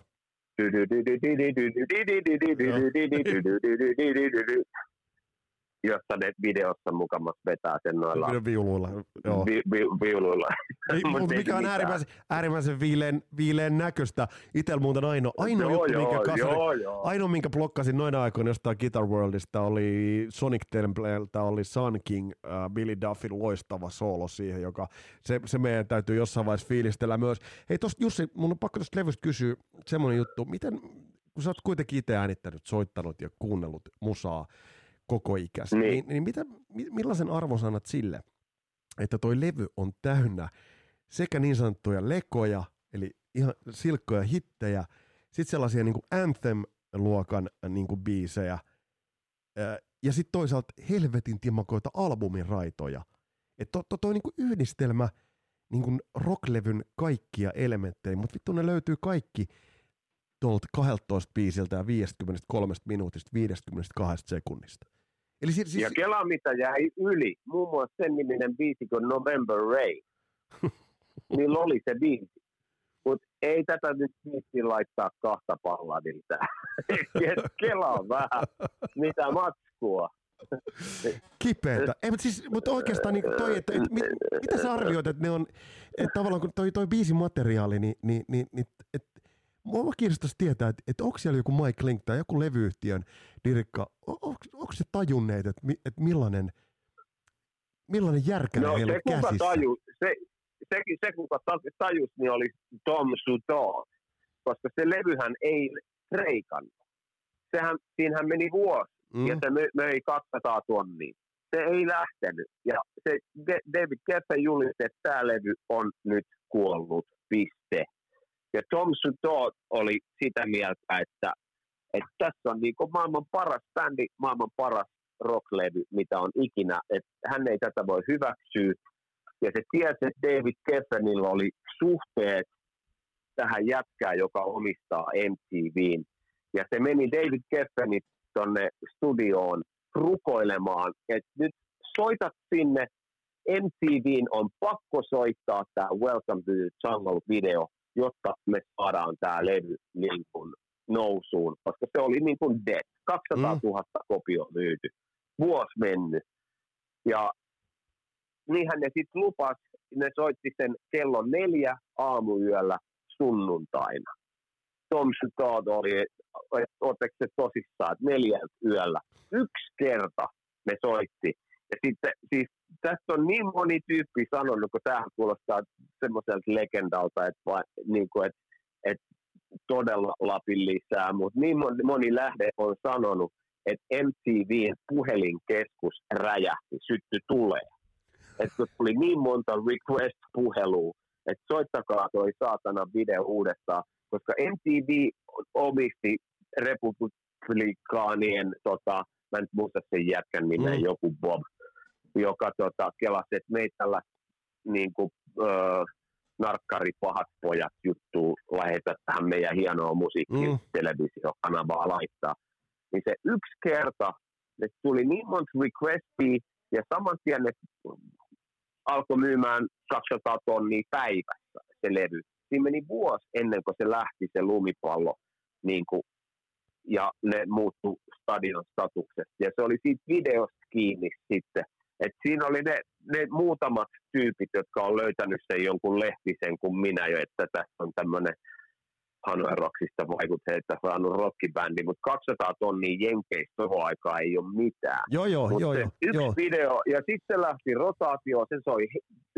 [SPEAKER 2] Jossa ne videossa mukamas vetää sen noilla
[SPEAKER 1] viuluilla. Joo.
[SPEAKER 2] vi, vi, viuluilla.
[SPEAKER 1] Ei,
[SPEAKER 2] Mut
[SPEAKER 1] mikä on äärimmäisen, äärimmäisen viileän, viileän näköistä. Itellä muuten ainoa, ainoa
[SPEAKER 2] joo,
[SPEAKER 1] juttu, minkä
[SPEAKER 2] joo,
[SPEAKER 1] kasari,
[SPEAKER 2] joo, joo.
[SPEAKER 1] ainoa minkä blokkasin noina aikoina jostain Guitar Worldista oli Sonic Templeltä, oli Sun King, äh, Billy Duffin loistava soolo siihen, joka se, se meidän täytyy jossain vaiheessa fiilistellä myös. Hei tosta Jussi, mun on pakko tosta levystä kysyä semmoinen juttu, miten, kun sä oot kuitenkin itse äänittänyt, soittanut ja kuunnellut musaa koko ikäsi, niin,
[SPEAKER 2] Niin.
[SPEAKER 1] niin mitä, mi- millaisen annat sille, että toi levy on täynnä sekä niin sanottuja lekoja, eli ihan silkkoja hittejä, sitten sellaisia niin kuin Anthem-luokan niin kuin biisejä, ää, ja sitten toisaalta helvetin timakoita albumin raitoja. Että to, to, toi niin kuin yhdistelmä niin kuin rocklevyn kaikkia elementtejä, mutta vittu ne löytyy kaikki tuolta 12 biisiltä ja 53 minuutista 52 sekunnista. Eli siis, siis
[SPEAKER 2] Ja Kela, mitä jäi yli, muun muassa sen niminen biisi kuin November Rain. Niillä oli se biisi. Mutta ei tätä nyt viitti laittaa kahta palladilta. Kela on vähän. Mitä matskua.
[SPEAKER 1] kipeätä. Ei, mutta siis, mutta oikeastaan niin toi, että, että mit, mitä sä arvioit, että ne on, että tavallaan kun toi, toi biisin materiaali, niin, niin, niin, niin että Mua kiinnostaisi tietää, että, että onko siellä joku Mike Link tai joku levyyhtiön dirikka, on, onko se tajunneet, että, että millainen, millainen järkäinen
[SPEAKER 2] No
[SPEAKER 1] heillä
[SPEAKER 2] se
[SPEAKER 1] on
[SPEAKER 2] kuka,
[SPEAKER 1] käsissä?
[SPEAKER 2] taju, se, se, se, kuka ta- tajus, niin oli Tom Sudon. Koska se levyhän ei reikannut. Sehän, siinähän meni vuosi
[SPEAKER 1] Mm,
[SPEAKER 2] ja se mö- möi 200 tonnia. Se ei lähtenyt. Ja se David Geffen julisti, että tämä levy on nyt kuollut, piste. Ja Tom Sudon oli sitä mieltä, että että tässä on niin maailman paras bändi, maailman paras rocklevy, mitä on ikinä, että hän ei tätä voi hyväksyä, ja se tiesi, että David Keffenillä oli suhteet tähän jätkään, joka omistaa MTVn, ja se meni David Keffenit tuonne studioon rukoilemaan, että nyt soitat sinne, MTVn on pakko soittaa tämä Welcome to the Jungle-video, jotta me saadaan tämä levy niin kuin nousuun, koska se oli niin kuin dead. 200 000 mm. kopio myyty. Vuosi mennyt. Ja niinhän ne sitten lupas, ne soitti sen kello neljä aamuyöllä sunnuntaina. Tom Todd oli, että oletteko se tosissaan, että neljältä yöllä. Yksi kerta ne soitti. Ja sitten siis tästä on niin moni tyyppi sanonut, kun tämähän kuulostaa semmoiselta legendalta, että, va, niin kuin, että, että todella lapin lisää, mutta niin moni, moni lähde on sanonut, että MTVn puhelinkeskus räjähti, sytty tulee. Että kun tuli niin monta request-puhelua, että soittakaa toi saatana video uudestaan, koska MTV omisti republikaanien, tota, mä en muista sen jätkän nimen, mm. joku Bob, joka tota, kelasi, että meitä niin kuin, öö, narkkari pahat pojat juttu lähetä tähän meidän hienoa musiikki mm. laittaa. Niin se yksi kerta, että tuli niin monta requestia ja saman tien ne alkoi myymään 200 tonnia päivässä se levy. Siinä meni vuosi ennen kuin se lähti se lumipallo niin kuin, ja ne muuttu stadion statuksesta. Ja se oli siitä videosta kiinni sitten, et siinä oli ne, ne muutamat tyypit, jotka on löytänyt sen jonkun lehtisen kuin minä jo, että tässä on tämmöinen Hanoi Rocksista vaikutteita saanut rockibändi, mutta 200 tonnia jenkeistä tuohon aikaa ei ole mitään.
[SPEAKER 1] Joo, joo, Mut joo, joo.
[SPEAKER 2] Yksi
[SPEAKER 1] joo.
[SPEAKER 2] video, ja sitten se lähti rotaatio, se soi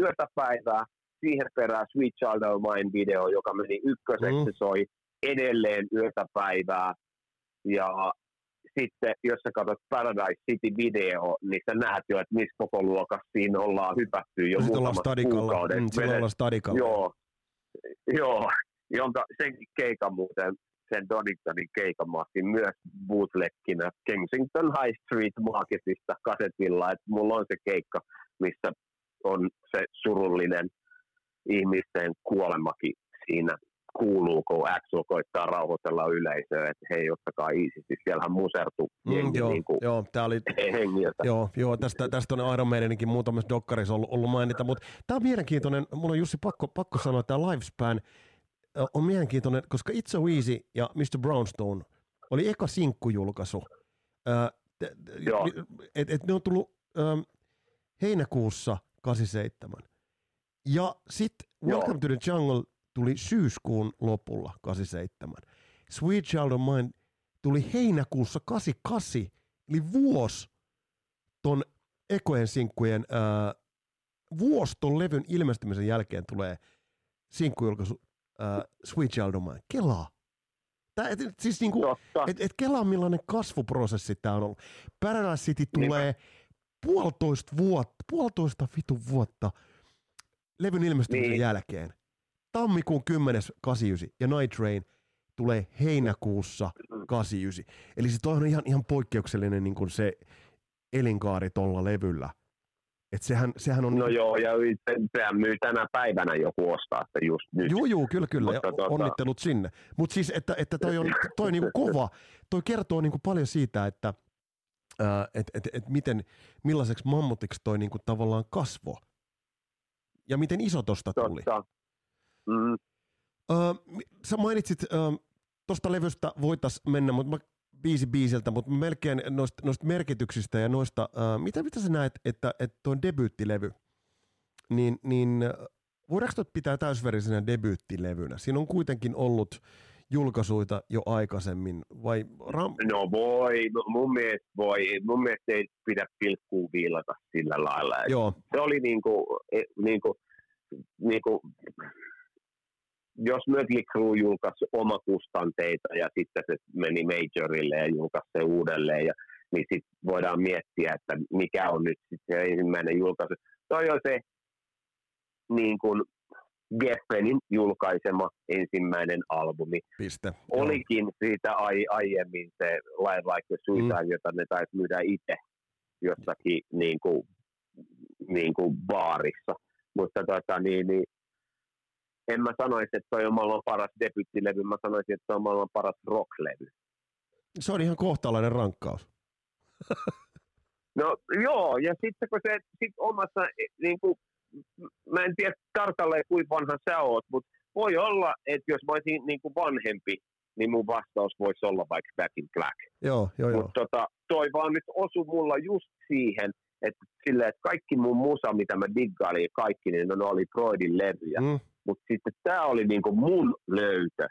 [SPEAKER 2] yötä päivää, siihen perään Sweet Child of Mine video, joka meni ykköseksi, mm. se soi edelleen yötä päivää, ja sitten, jos sä katsot Paradise City-video, niin sä näet jo, että missä koko luokassa siinä ollaan hypätty jo muutamat kuukaudet. Mm,
[SPEAKER 1] silloin ollaan stadikalla.
[SPEAKER 2] Joo, joo, jonka senkin keikan muuten, sen Doningtonin keikan mä myös bootlegkinä Kensington High Street Marketista kasetilla, että mulla on se keikka, missä on se surullinen ihmisten kuolemakin siinä kuuluu, kun Axel koittaa rauhoitella yleisöä, että hei, ottakaa easy. siellähän musertu
[SPEAKER 1] mm, joo, niin kuin joo, tää oli, hengiltä. Joo, joo tästä, tästä on Iron Maideninkin muutamassa dokkarissa ollut, ollut mainita, mutta tämä on mielenkiintoinen, mun on Jussi pakko, pakko sanoa, että tämä Lifespan on mielenkiintoinen, koska It's So Easy ja Mr. Brownstone oli eka sinkkujulkaisu. Äh, et, et ne on tullut ähm, heinäkuussa 87. Ja sitten Welcome to the Jungle tuli syyskuun lopulla 87. Sweet Child of Mine tuli heinäkuussa 88, eli vuosi ton ekojen sinkkujen, ää, vuosi ton levyn ilmestymisen jälkeen tulee sinkkujulkaisu ää, Sweet Child of Mine. Kelaa. Tää, et, siis niinku, et, et kelaa millainen kasvuprosessi tämä on ollut. Paradise City tulee puolitoista vuotta, puolitoista vitun vuotta levyn ilmestymisen niin. jälkeen tammikuun 10. 89 ja Night Train tulee heinäkuussa 89. Eli se on ihan, ihan poikkeuksellinen niin kuin se elinkaari tuolla levyllä. Et sehän, sehän on...
[SPEAKER 2] No joo, ja sehän myy tänä päivänä joku ostaa sitä just nyt.
[SPEAKER 1] Joo, joo, kyllä, kyllä, Mutta ja tuota... onnittelut sinne. Mutta siis, että, että toi on toi niinku kova, toi kertoo niinku paljon siitä, että et, et, et miten, millaiseksi mammutiksi toi niinku tavallaan kasvo. Ja miten iso tosta tuli. Totta. Mm. Öö, sä mainitsit, öö, tuosta levystä voitaisiin mennä, mutta mä biisi biisiltä, mutta melkein noista, noista merkityksistä ja noista, öö, mitä, mitä sä näet, että, että tuo debyyttilevy, niin, niin voidaanko pitää täysverisenä debyyttilevynä? Siinä on kuitenkin ollut julkaisuita jo aikaisemmin, vai? Ram-
[SPEAKER 2] no voi, mun mielestä voi, mun mielestä ei pidä pilkkuu viilata sillä lailla. Joo. Se oli niinku, e, niinku, niinku jos Mötley Crue julkaisi omakustanteita ja sitten se meni majorille ja julkaisi se uudelleen, ja, niin sitten voidaan miettiä, että mikä on nyt se ensimmäinen julkaisu. Toi on se niin kuin, Geffenin julkaisema ensimmäinen albumi.
[SPEAKER 1] Piste.
[SPEAKER 2] Olikin siitä ai, aiemmin se Live Like a Suicide, mm. jota ne taisi myydä itse jossakin niin kuin, niin kuin baarissa. Mutta tota, niin, niin, en mä sanoisi, että toi on maailman paras debyttilevy, mä sanoisin, että toi on maailman paras rocklevy.
[SPEAKER 1] Se on ihan kohtalainen rankkaus.
[SPEAKER 2] no joo, ja sitten kun se sit omassa, niin kuin, mä en tiedä tarkalleen kuinka vanha sä oot, mutta voi olla, että jos mä olisin niin kuin vanhempi, niin mun vastaus voisi olla vaikka Back in Black.
[SPEAKER 1] Joo, joo, joo.
[SPEAKER 2] Mutta tota, toi vaan nyt osu mulla just siihen, että, silleen, että kaikki mun musa, mitä mä diggailin kaikki, niin ne oli Freudin levyjä. Mm. Mutta sitten tämä oli niinku mun löytö.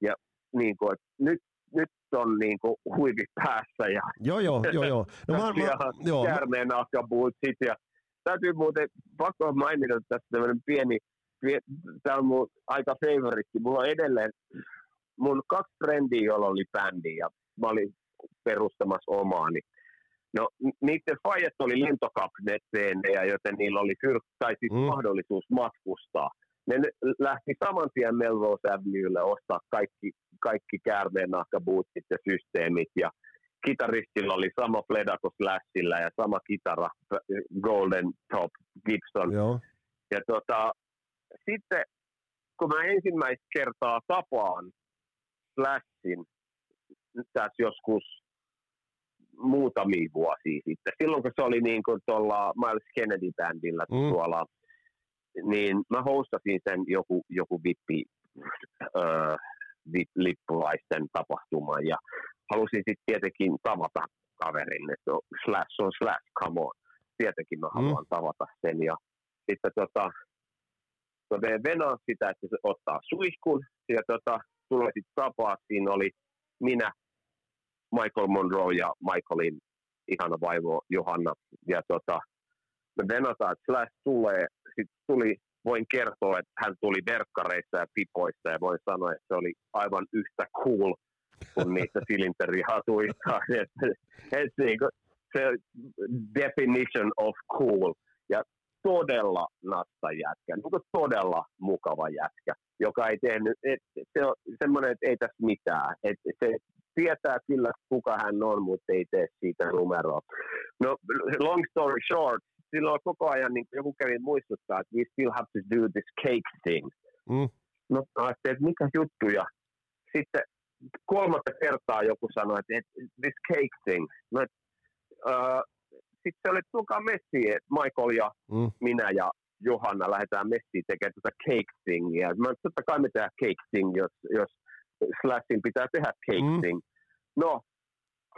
[SPEAKER 2] Ja niinku, että nyt, nyt on niinku huivi päässä ja
[SPEAKER 1] joo, joo, joo, joo. No, mä,
[SPEAKER 2] mä, joo, käärmeen sit ja täytyy muuten pakko mainita tässä tämmöinen pieni, pieni tämä on mun aika favoritti. Mulla on edelleen mun kaksi frendiä, joilla oli bändi ja mä olin perustamassa omaani. No niiden fajat oli lentokapnetteja, joten niillä oli fyr- tai siis mm. mahdollisuus matkustaa. Ne lähti saman tien Melrose Avenuelle ostaa kaikki, kaikki käärmeen nahkabuutsit ja systeemit ja kitaristilla oli sama pleda kuin Slashilla ja sama kitara Golden Top Gibson.
[SPEAKER 1] Joo.
[SPEAKER 2] Ja tota, sitten kun mä ensimmäistä kertaa tapaan Slashin tässä joskus muutamia vuosia sitten. Silloin kun se oli niin kuin tuolla Miles Kennedy-bändillä mm. tuolla, niin mä hostasin sen joku, joku vippi, äh, vip, lippulaisten tapahtuman ja halusin sitten tietenkin tavata kaverin, että slash on slash, come on. Tietenkin mä haluan mm. tavata sen ja sitten tota, mä venaan sitä, että se ottaa suihkun ja tota, tulee sitten tapaa, siinä oli minä, Michael Monroe ja Michaelin ihana vaivo Johanna. Ja tota, me venataan, että Slash tulee, sitten tuli, voin kertoa, että hän tuli verkkareissa ja pipoissa ja voin sanoa, että se oli aivan yhtä cool kuin niistä silinterihatuista. et, et, niin se definition of cool. Ja todella nasta jätkä, niin todella mukava jätkä, joka ei tehnyt, et, se on semmoinen, että ei tässä mitään. Et, se tietää kyllä, kuka hän on, mutta ei tee siitä numeroa. No, long story short, silloin koko ajan niin joku kävi muistuttaa, että we still have to do this cake thing. Mm. No, ajattelin, että mikä juttu, ja sitten kolmatta kertaa joku sanoi, että this cake thing. No, uh, sitten se oli, että tulkaa messiin, että Michael ja mm. minä ja Johanna lähdetään messiin tekemään tätä cake thingia. Mä totta kai me tehdään cake thing, jos, jos Slashin pitää tehdä cake mm. thing. No,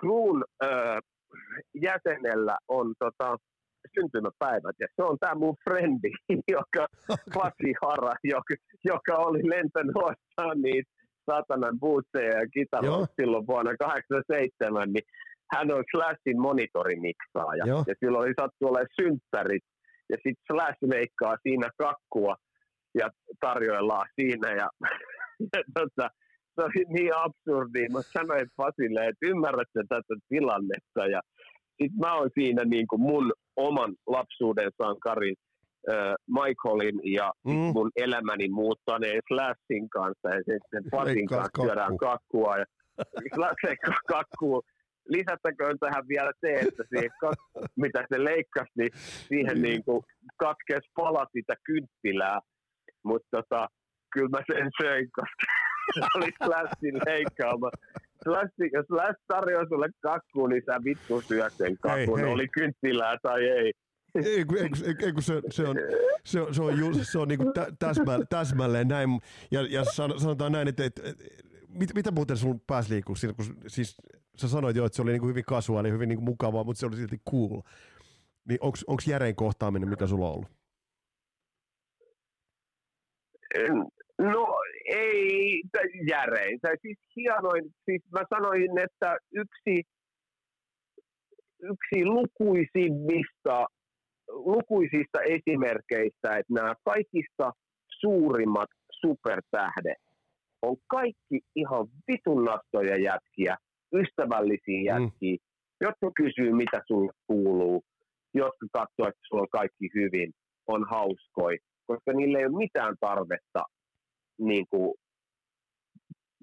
[SPEAKER 2] Kruun äh, jäsenellä on tota, syntymäpäivät, ja se on tämä mun frendi, joka, Pasi Hara, joka, joka oli lentänyt ostaa niitä satanan bootseja ja kitaroita silloin vuonna 87, niin hän on Slashin monitorimiksaaja, Joo. ja silloin oli sattu olemaan synttärit, ja sitten Slash leikkaa siinä kakkua, ja tarjoillaan siinä, ja, ja tota, se oli niin absurdi. Mä sanoin Fasille, että ymmärrätkö tätä tilannetta. Ja sitten mä oon siinä niin kuin mun oman lapsuuden sankarin äh, Michaelin ja mm. mun elämäni muuttaneen Slashin kanssa. Ja sitten Fasin kanssa syödään kakkua. Ja Slash kakkuu. Lisättäköön tähän vielä se, että siihen, mitä se leikkasi, niin siihen mm. niin kuin katkesi pala sitä kynttilää. Mutta tota, kyllä mä sen söin, koska oli Slashin leikkaama. Slash, jos Slash tarjoaa sulle kakkuun, niin sä vittu syöt sen kakkuun, oli kynttilää tai ei.
[SPEAKER 1] Ei, ei, ei, kun se, se on, se on, se on, ju, se on niinku täsmä, täsmälleen näin. Ja, ja sanotaan näin, että, että, mit, mitä muuten sun pääsi liikkuu siinä, kun siis sä sanoit jo, että se oli niinku hyvin kasuaali, hyvin niinku mukavaa, mutta se oli silti cool. Niin onko järein kohtaaminen, mikä sulla on ollut?
[SPEAKER 2] No ei siis hienoin, siis mä sanoin, että yksi, yksi lukuisimmista, lukuisista esimerkkeistä, että nämä kaikista suurimmat supertähdet on kaikki ihan vitun nastoja jätkiä, ystävällisiä mm. jätkiä, mm. jotka kysyy, mitä sulle kuuluu, jotka katsoo, että sulla on kaikki hyvin, on hauskoi, koska niillä ei ole mitään tarvetta niin kuin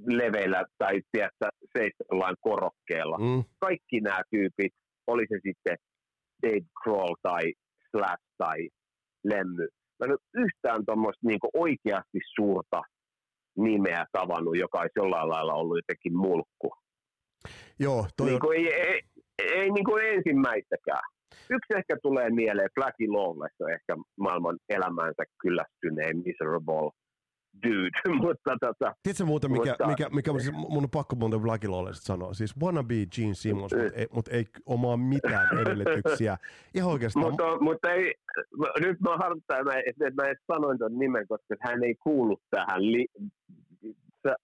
[SPEAKER 2] leveillä tai tiedätkö, seitsemän korokkeella. Mm. Kaikki nämä tyypit, oli se sitten Dave Kroll tai Slash tai Lemmy, mä en ole yhtään tuommoista niin oikeasti suurta nimeä tavannut, joka olisi jollain lailla ollut jotenkin mulkku.
[SPEAKER 1] Joo, toi
[SPEAKER 2] niin kuin, ei, ei, ei niin kuin ensimmäistäkään. Yksi ehkä tulee mieleen, Blackie Lawless on ehkä maailman elämänsä kyllästyneen miserable dude, mutta tota...
[SPEAKER 1] Tiedätkö muuten, mikä, mutta, mikä, mikä siis mun on pakko muuten Blackie Lawless sanoa? Siis wannabe Gene Simmons, mutta ei, mut ei omaa mitään edellytyksiä. Ihan oikeastaan.
[SPEAKER 2] mutta, mutta ei, nyt mä harmittaa, että mä edes sanoin ton nimen, koska hän ei kuulu tähän li,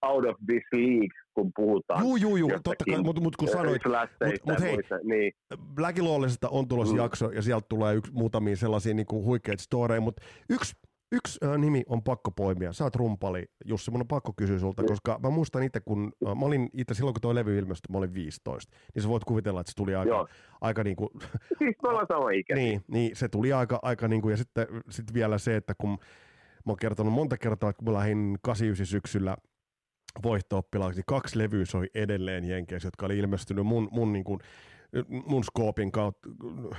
[SPEAKER 2] out of this league, kun puhutaan.
[SPEAKER 1] Juu, juu, juu, totta kai, mutta mut kun sanoit, mutta mut hei, muista, niin. Black Lawlessista on tulossa mm. jakso, ja sieltä tulee yksi, muutamia sellaisia niin kuin huikeita storeja, mutta yksi Yksi äh, nimi on pakko poimia. Sä oot rumpali, Jussi, mun on pakko kysyä sulta, mm. koska mä muistan itse, kun äh, mä olin itse silloin, kun toi levy ilmestyi, mä olin 15, niin sä voit kuvitella, että se tuli aika, Joo. aika niin kuin...
[SPEAKER 2] Siis me ollaan sama ikä.
[SPEAKER 1] niin, niin, se tuli aika, aika niin kuin, ja sitten sit vielä se, että kun mä oon kertonut monta kertaa, että kun mä lähdin 89 syksyllä voihto-oppilaaksi, niin kaksi levyä soi edelleen Jenkeissä, jotka oli ilmestynyt mun, mun niin kuin, mun skoopin kautta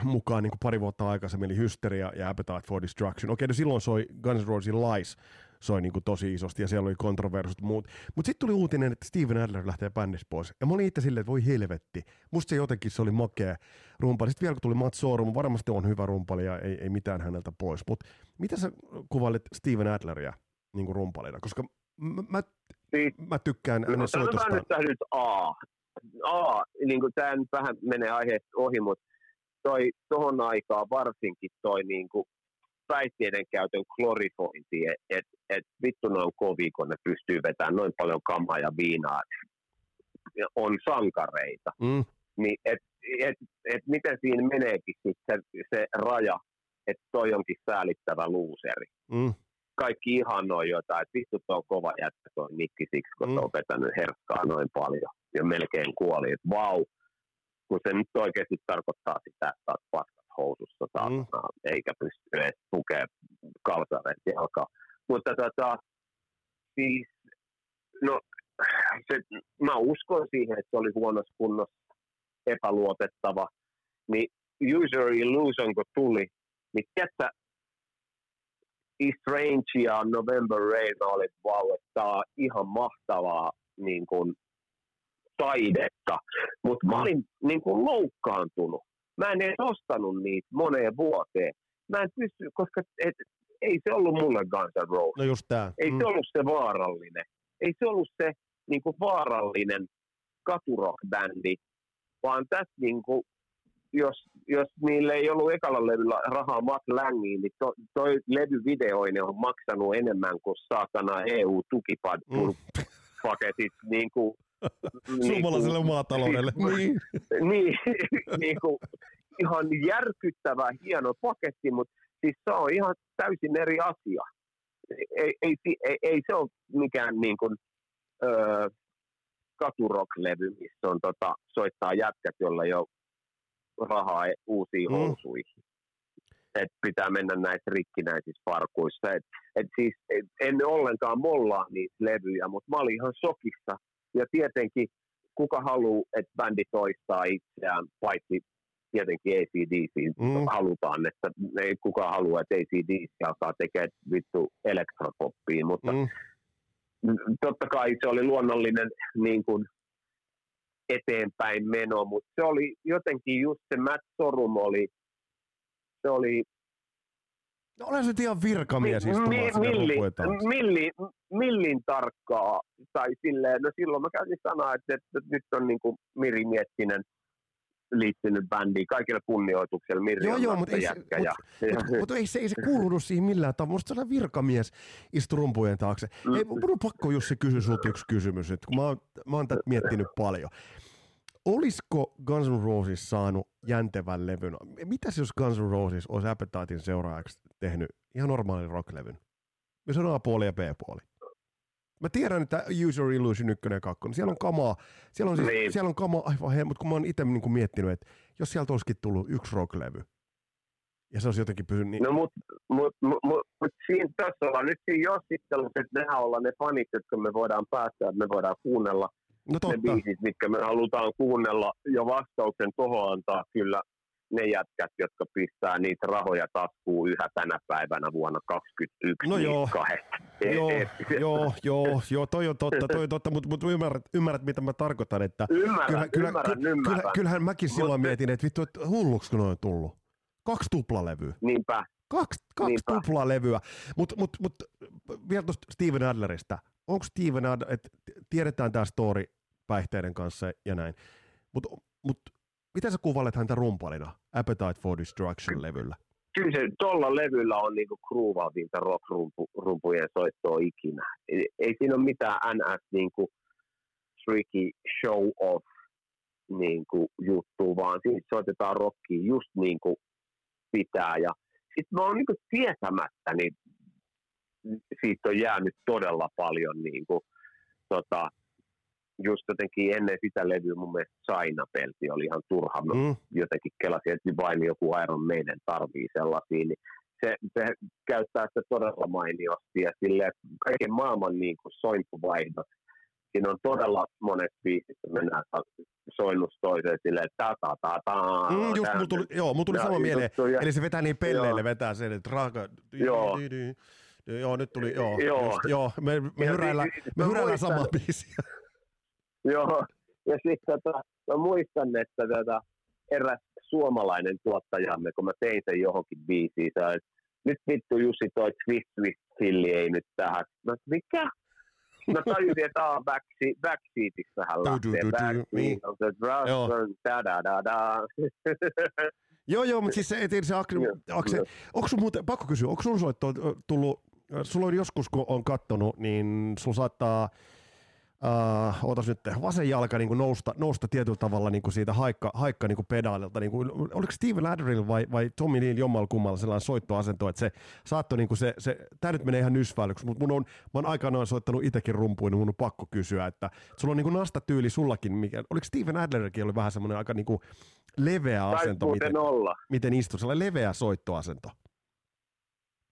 [SPEAKER 1] mukaan niin kuin pari vuotta aikaisemmin, eli Hysteria ja Appetite for Destruction. Okei, no silloin soi Guns N' Roses Lies soi niin kuin tosi isosti ja siellä oli kontroversit muut. Mutta sitten tuli uutinen, että Steven Adler lähtee bändistä pois. Ja mä olin itse silleen, että voi helvetti. Musta se jotenkin se oli makea rumpali. Sitten vielä kun tuli Matt Sorum, varmasti on hyvä rumpali ja ei, ei mitään häneltä pois. Mutta mitä sä kuvailet Steven Adleria niin kuin rumpalina? Koska mä, mä,
[SPEAKER 2] siis,
[SPEAKER 1] mä tykkään hänen soitosta.
[SPEAKER 2] nyt A. A, niin kuin tämä nyt vähän menee aiheesta ohi, mutta toi tohon aikaan varsinkin toi niin kuin päihteiden käytön klorifointi, että et, et vittu ne on kovia, kun ne pystyy vetämään noin paljon kamaa ja viinaa, on sankareita. Mm. Niin, et, et, et miten siinä meneekin sit se, se raja, että toi onkin säälittävä luuseri. Mm. Kaikki ihan noin jotain, että vittu tuo on kova jättä toi Nikki siksi, kun mm. on vetänyt herkkaa noin paljon ja melkein kuoli, että vau, kun se nyt oikeasti tarkoittaa sitä, että olet paskat housussa mm. eikä pysty edes tukemaan kalsareet jalkaa. Mutta tota, siis, no, se, mä uskon siihen, että se oli huonossa kunnossa epäluotettava, niin user illusion kun tuli, niin tiedätkö, Strange ja November Rain oli vau, että tämä on ihan mahtavaa niin kuin, taidetta, mutta mä olin niin kuin loukkaantunut. Mä en edes ostanut niitä moneen vuoteen. Mä en pysty, koska et, ei se ollut mulle Guns N' Roses.
[SPEAKER 1] No just tää.
[SPEAKER 2] Ei mm. se ollut se vaarallinen. Ei se ollut se niin kuin vaarallinen katurock-bändi, vaan tässä niin kuin, jos, jos niille ei ollut ekalla levyllä rahaa Matt Langiin, niin to, toi levyvideoinen on maksanut enemmän kuin saatana EU-tukipaketit mm. niin kuin
[SPEAKER 1] Suomalaiselle niin maataloudelle.
[SPEAKER 2] niin, niin, niin kuin, ihan järkyttävä hieno paketti, mutta siis se on ihan täysin eri asia. Ei, ei, ei, ei se ole mikään niin kuin, öö, katurock-levy, missä on tota, soittaa jätkät, jolla ei ole rahaa uusiin mm. housuihin. Et pitää mennä näissä rikkinäisissä parkuissa. Et, et siis, et, en ollenkaan mollaa niitä levyjä, mutta mä olin ihan sokissa ja tietenkin kuka haluaa, että bändi toistaa itseään, paitsi tietenkin ACDC mm. halutaan, että ei kuka halua, että ACDC alkaa tekemään vittu elektropoppia, mutta mm. totta kai se oli luonnollinen niin kuin, eteenpäin meno, mutta se oli jotenkin just se Matt Sorum oli, se oli
[SPEAKER 1] No olen se ihan virkamies
[SPEAKER 2] mi, mi, milli, milli, millin tarkkaa, tai silleen, no silloin mä käytin sanaa, että, että, nyt on niin kuin Miri Miettinen liittynyt bändiin, kaikille kunnioitukselle, Mirri joo, on joo, mutta ei, se, ja,
[SPEAKER 1] mut, mut ei, se, ei se kuulunut siihen millään tavalla. Musta sellainen virkamies istui rumpujen taakse. Mm. Hei, mun on pakko Jussi kysyä sulta yksi kysymys, että kun mä oon, mä oon tätä miettinyt paljon olisiko Guns N' Roses saanut jäntevän levyn? Mitäs jos Guns N' Roses olisi Appetitein seuraajaksi tehnyt ihan normaalin rocklevyn? Jos on A-puoli ja B-puoli. Mä tiedän, että User Illusion 1 ja 2, siellä on kamaa, siellä on, siis, niin. siellä on kamaa aivan he, mutta kun mä oon itse niin miettinyt, että jos sieltä olisikin tullut yksi rocklevy, ja se olisi jotenkin pysynyt niin...
[SPEAKER 2] No mut, mut, mut, mut, siinä tässä ollaan nyt siinä jossittelussa, että nehän ollaan ne fanit, jotka me voidaan päättää, että me voidaan kuunnella
[SPEAKER 1] No totta.
[SPEAKER 2] ne biisit, mitkä me halutaan kuunnella. Ja vastauksen tuohon antaa kyllä ne jätkät, jotka pistää niitä rahoja taskuun yhä tänä päivänä vuonna 2021.
[SPEAKER 1] No joo.
[SPEAKER 2] kahdesta.
[SPEAKER 1] Joo,
[SPEAKER 2] et-
[SPEAKER 1] joo, joo, joo, toi on totta, toi on totta, mutta mut ymmärrät, ymmärrät, mitä mä tarkoitan, että
[SPEAKER 2] Ymmärrän,
[SPEAKER 1] kyllä, kyllä,
[SPEAKER 2] ymmärrän,
[SPEAKER 1] kyllä,
[SPEAKER 2] ymmärrän.
[SPEAKER 1] kyllä, kyllähän mäkin silloin
[SPEAKER 2] Mut-
[SPEAKER 1] mietin, että vittu, että hulluks kun on tullut. Kaksi tuplalevyä.
[SPEAKER 2] Niinpä.
[SPEAKER 1] Kaksi, kaksi
[SPEAKER 2] Niinpä.
[SPEAKER 1] tuplalevyä. Mutta mut, mut, vielä tuosta Steven Adlerista. Onko Steven Adler, että tiedetään tämä story päihteiden kanssa ja näin, mutta mut, miten sä kuvailet häntä rumpalina Appetite for Destruction-levyllä?
[SPEAKER 2] Kyllä se tuolla levyllä on niinku groovavinta rock-rumpujen soittoa ikinä. Ei, ei siinä ole mitään NS niinku tricky show off niinku juttu, vaan siinä soitetaan rockia just niin kuin pitää. Ja sitten mä oon niinku tietämättä, niin siitä on jäänyt todella paljon niinku, tota, just jotenkin ennen sitä levyä mun mielestä China-pelti oli ihan turha. Mä
[SPEAKER 1] Mm,
[SPEAKER 2] jotenkin kelasin, että vain joku Iron Maiden tarvii sellaisia, niin se, se käyttää sitä todella mainiosti ja sille kaiken maailman niin kuin sointuvaihdot. Siinä on todella monet biisit, että mennään soinnusta toiseen silleen, ta ta ta ta.
[SPEAKER 1] mm, just, mulla tuli, joo, mulla tuli
[SPEAKER 2] Ja
[SPEAKER 1] sama mieleen.
[SPEAKER 2] juttuja.
[SPEAKER 1] Eli se vetää niin pelleille,
[SPEAKER 2] Joo.
[SPEAKER 1] vetää sen, että raaka...
[SPEAKER 2] Joo.
[SPEAKER 1] Joo, nyt tuli, joo.
[SPEAKER 2] Joo.
[SPEAKER 1] Just, joo me, me
[SPEAKER 2] Ja
[SPEAKER 1] hyräillään,
[SPEAKER 2] siis-
[SPEAKER 1] me hyräillään samaa biisiä.
[SPEAKER 2] Joo, ja sitten tota, mä muistan, että tota, eräs suomalainen tuottajamme, kun mä tein sen johonkin biisiin, että nyt vittu Jussi toi Twist Twist Filli ei nyt tähän. Mä mikä? Mä tajusin, että aa, backseat, backseatistahan
[SPEAKER 1] Du, du,
[SPEAKER 2] lähtee. Backseat
[SPEAKER 1] niin.
[SPEAKER 2] on se da da da da.
[SPEAKER 1] Joo, joo, mutta siis se, et, se akse, akse, onko sun muuten, pakko kysyä, onko sun soitto tullut, sulla on joskus, kun on kattonut, niin sulla saattaa, uh, ootas nyt, vasen jalka niin kuin nousta, nousta tietyllä tavalla niin kuin siitä haikka, haikka niin kuin pedaalilta. Niin kuin, oliko Steven Adderall vai, vai Tommy Lee jommalla kummalla sellainen soittoasento, että se saattoi niin kuin se, se tämä nyt menee ihan nysväilyksi, mutta mun on, mä oon aikanaan soittanut itsekin rumpuin, niin mun on pakko kysyä, että sulla on niin kuin nastatyyli sullakin, mikä, oliko Steven Adlerkin oli vähän semmoinen aika niin kuin leveä asento, miten,
[SPEAKER 2] olla.
[SPEAKER 1] miten istuu, sellainen leveä soittoasento.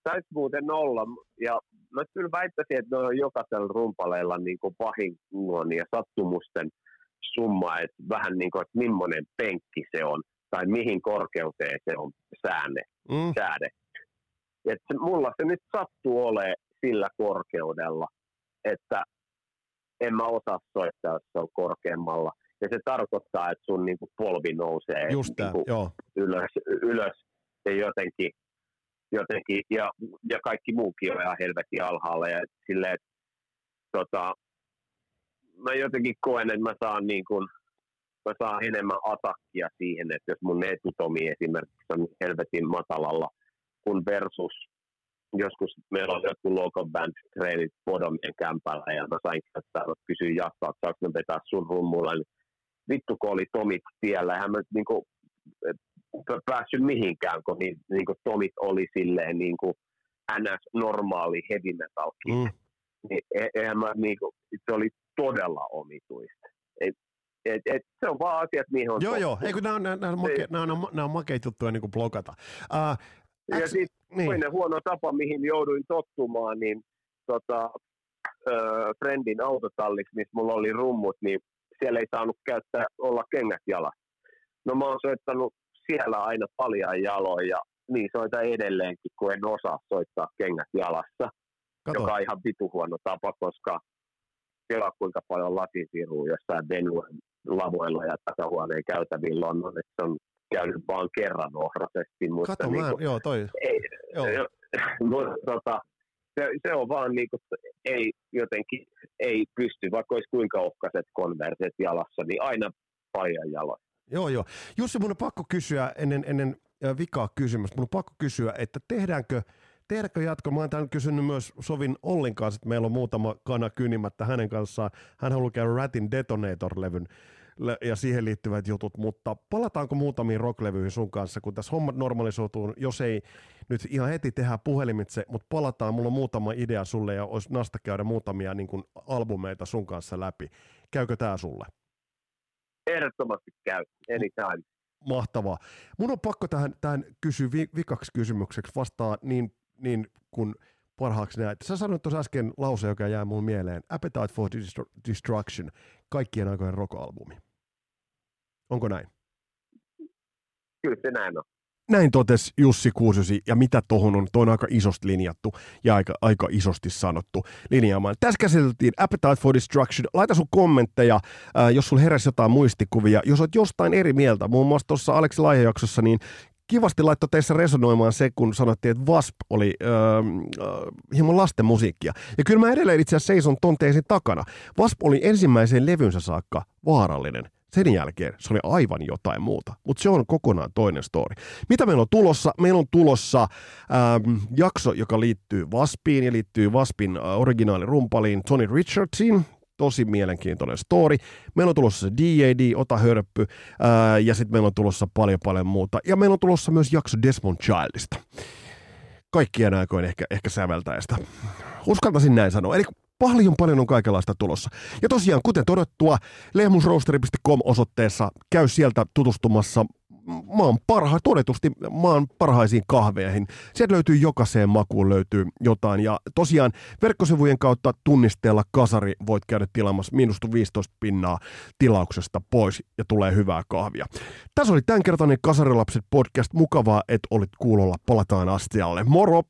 [SPEAKER 2] Taisi muuten olla. Ja mä kyllä väittäisin, että ne on jokaisella rumpaleilla niin kuin vahingon ja sattumusten summa, että vähän niin kuin, että millainen penkki se on tai mihin korkeuteen se on sääne,
[SPEAKER 1] Mm.
[SPEAKER 2] säädetty. Et mulla se nyt sattuu olemaan sillä korkeudella, että en mä osaa soittaa, jos se on korkeammalla. Ja se tarkoittaa, että sun niin kuin polvi nousee
[SPEAKER 1] Just tää,
[SPEAKER 2] niin kuin
[SPEAKER 1] joo.
[SPEAKER 2] ylös, ylös ja jotenkin, jotenkin ja, ja kaikki muukin on ihan helvetin alhaalla ja silleen, että tota, mä jotenkin koen, että mä saan niin kuin, mä saan enemmän atakkia siihen, että jos mun etutomi esimerkiksi on helvetin matalalla, kun versus joskus meillä on joku local band treenit Podomien kämpällä ja mä sain käyttää, mä kysyin jatkaa, että saanko vetää sun rummulla, niin vittu kun oli tomit tiellä, eihän mä niinku, p- päässyt mihinkään, kun niin, niinku tomit oli silleen niinku ns. normaali heavy metal
[SPEAKER 1] Mm.
[SPEAKER 2] niin e- eihän mä niinku, se oli todella omituista. Et, et, et, se on vaan asiat, mihin on
[SPEAKER 1] Joo, joo. Eikö nämä on, nämä on, make, nämä on, nämä on makeita juttuja niin kuin blokata. Uh,
[SPEAKER 2] Ja sitten
[SPEAKER 1] niin.
[SPEAKER 2] toinen huono tapa, mihin jouduin tottumaan, niin tota, ö, friendin autotallissa, missä mulla oli rummut, niin siellä ei saanut käyttää, olla kengät jalassa. No mä oon soittanut siellä aina paljon jaloin ja niin soitan edelleenkin, kun en osaa soittaa kengät jalassa,
[SPEAKER 1] Kato.
[SPEAKER 2] joka on ihan vitu huono tapa, koska kelaa kuinka paljon lasinsiiruu jossain venuen lavoilla ja takahuoneen käytävillä on, että se on käynyt vaan kerran ohraisesti, mutta
[SPEAKER 1] Kato,
[SPEAKER 2] niin
[SPEAKER 1] mä, joo, toi.
[SPEAKER 2] ei,
[SPEAKER 1] Joo.
[SPEAKER 2] Mutta tota, se, se, on vaan niinku, ei jotenkin, ei pysty, vaikka olisi kuinka ohkaiset konverset jalassa, niin aina pajan jaloin.
[SPEAKER 1] Joo, joo. Jussi, mun on pakko kysyä ennen, ennen vikaa kysymystä, mun on pakko kysyä, että tehdäänkö, tehdäänkö jatko? Mä oon täällä kysynyt myös Sovin Ollin kanssa, että meillä on muutama kana kynimättä hänen kanssaan. Hän haluaa käydä Ratin Detonator-levyn le- ja siihen liittyvät jutut, mutta palataanko muutamiin rocklevyihin sun kanssa, kun tässä hommat normalisoituu, jos ei nyt ihan heti tehdä puhelimitse, mutta palataan, mulla on muutama idea sulle ja olisi nasta käydä muutamia niin kuin albumeita sun kanssa läpi. Käykö tää sulle?
[SPEAKER 2] Ehdottomasti käy, anytime.
[SPEAKER 1] Mahtavaa. Mun on pakko tähän, tähän kysyä vi, vikaksi kysymykseksi vastaa niin niin kun parhaaksi näet. Sä sanoit tuossa äsken lause, joka jää mun mieleen. Appetite for Destruction, kaikkien aikojen rock-albumi. Onko näin?
[SPEAKER 2] Kyllä se näin on.
[SPEAKER 1] Näin totesi Jussi Kuusiosi, ja mitä tohon on, toi on aika isosti linjattu ja aika, aika isosti sanottu linjaamaan. Tässä käsiteltiin Appetite for Destruction. Laita sun kommentteja, äh, jos sulla heräsi jotain muistikuvia. Jos olet jostain eri mieltä, muun muassa tuossa Aleksi Laihejaksossa, niin kivasti laittoi teissä resonoimaan se, kun sanottiin, että Wasp oli öö, öö, hieman lasten musiikkia. Ja kyllä mä edelleen itse asiassa seison ton takana. Wasp oli ensimmäiseen levynsä saakka vaarallinen. Sen jälkeen se oli aivan jotain muuta, mutta se on kokonaan toinen story. Mitä meillä on tulossa? Meillä on tulossa ähm, jakso, joka liittyy Waspiin ja liittyy Waspin äh, originaalirumpaliin Tony Richardsiin. Tosi mielenkiintoinen story. Meillä on tulossa D.A.D., Ota hörppy, ää, ja sitten meillä on tulossa paljon paljon muuta. Ja meillä on tulossa myös jakso Desmond Childista. Kaikkien aikoin ehkä, ehkä säveltäjästä. Uskaltaisin näin sanoa. Eli paljon paljon on kaikenlaista tulossa. Ja tosiaan, kuten todettua, lehmusroasteri.com osoitteessa käy sieltä tutustumassa maan parha, todetusti maan parhaisiin kahveihin. Sieltä löytyy jokaiseen makuun löytyy jotain. Ja tosiaan verkkosivujen kautta tunnisteella kasari voit käydä tilaamassa miinustu 15 pinnaa tilauksesta pois ja tulee hyvää kahvia. Tässä oli tämänkertainen Kasarilapset podcast. Mukavaa, että olit kuulolla. Palataan astialle. Moro!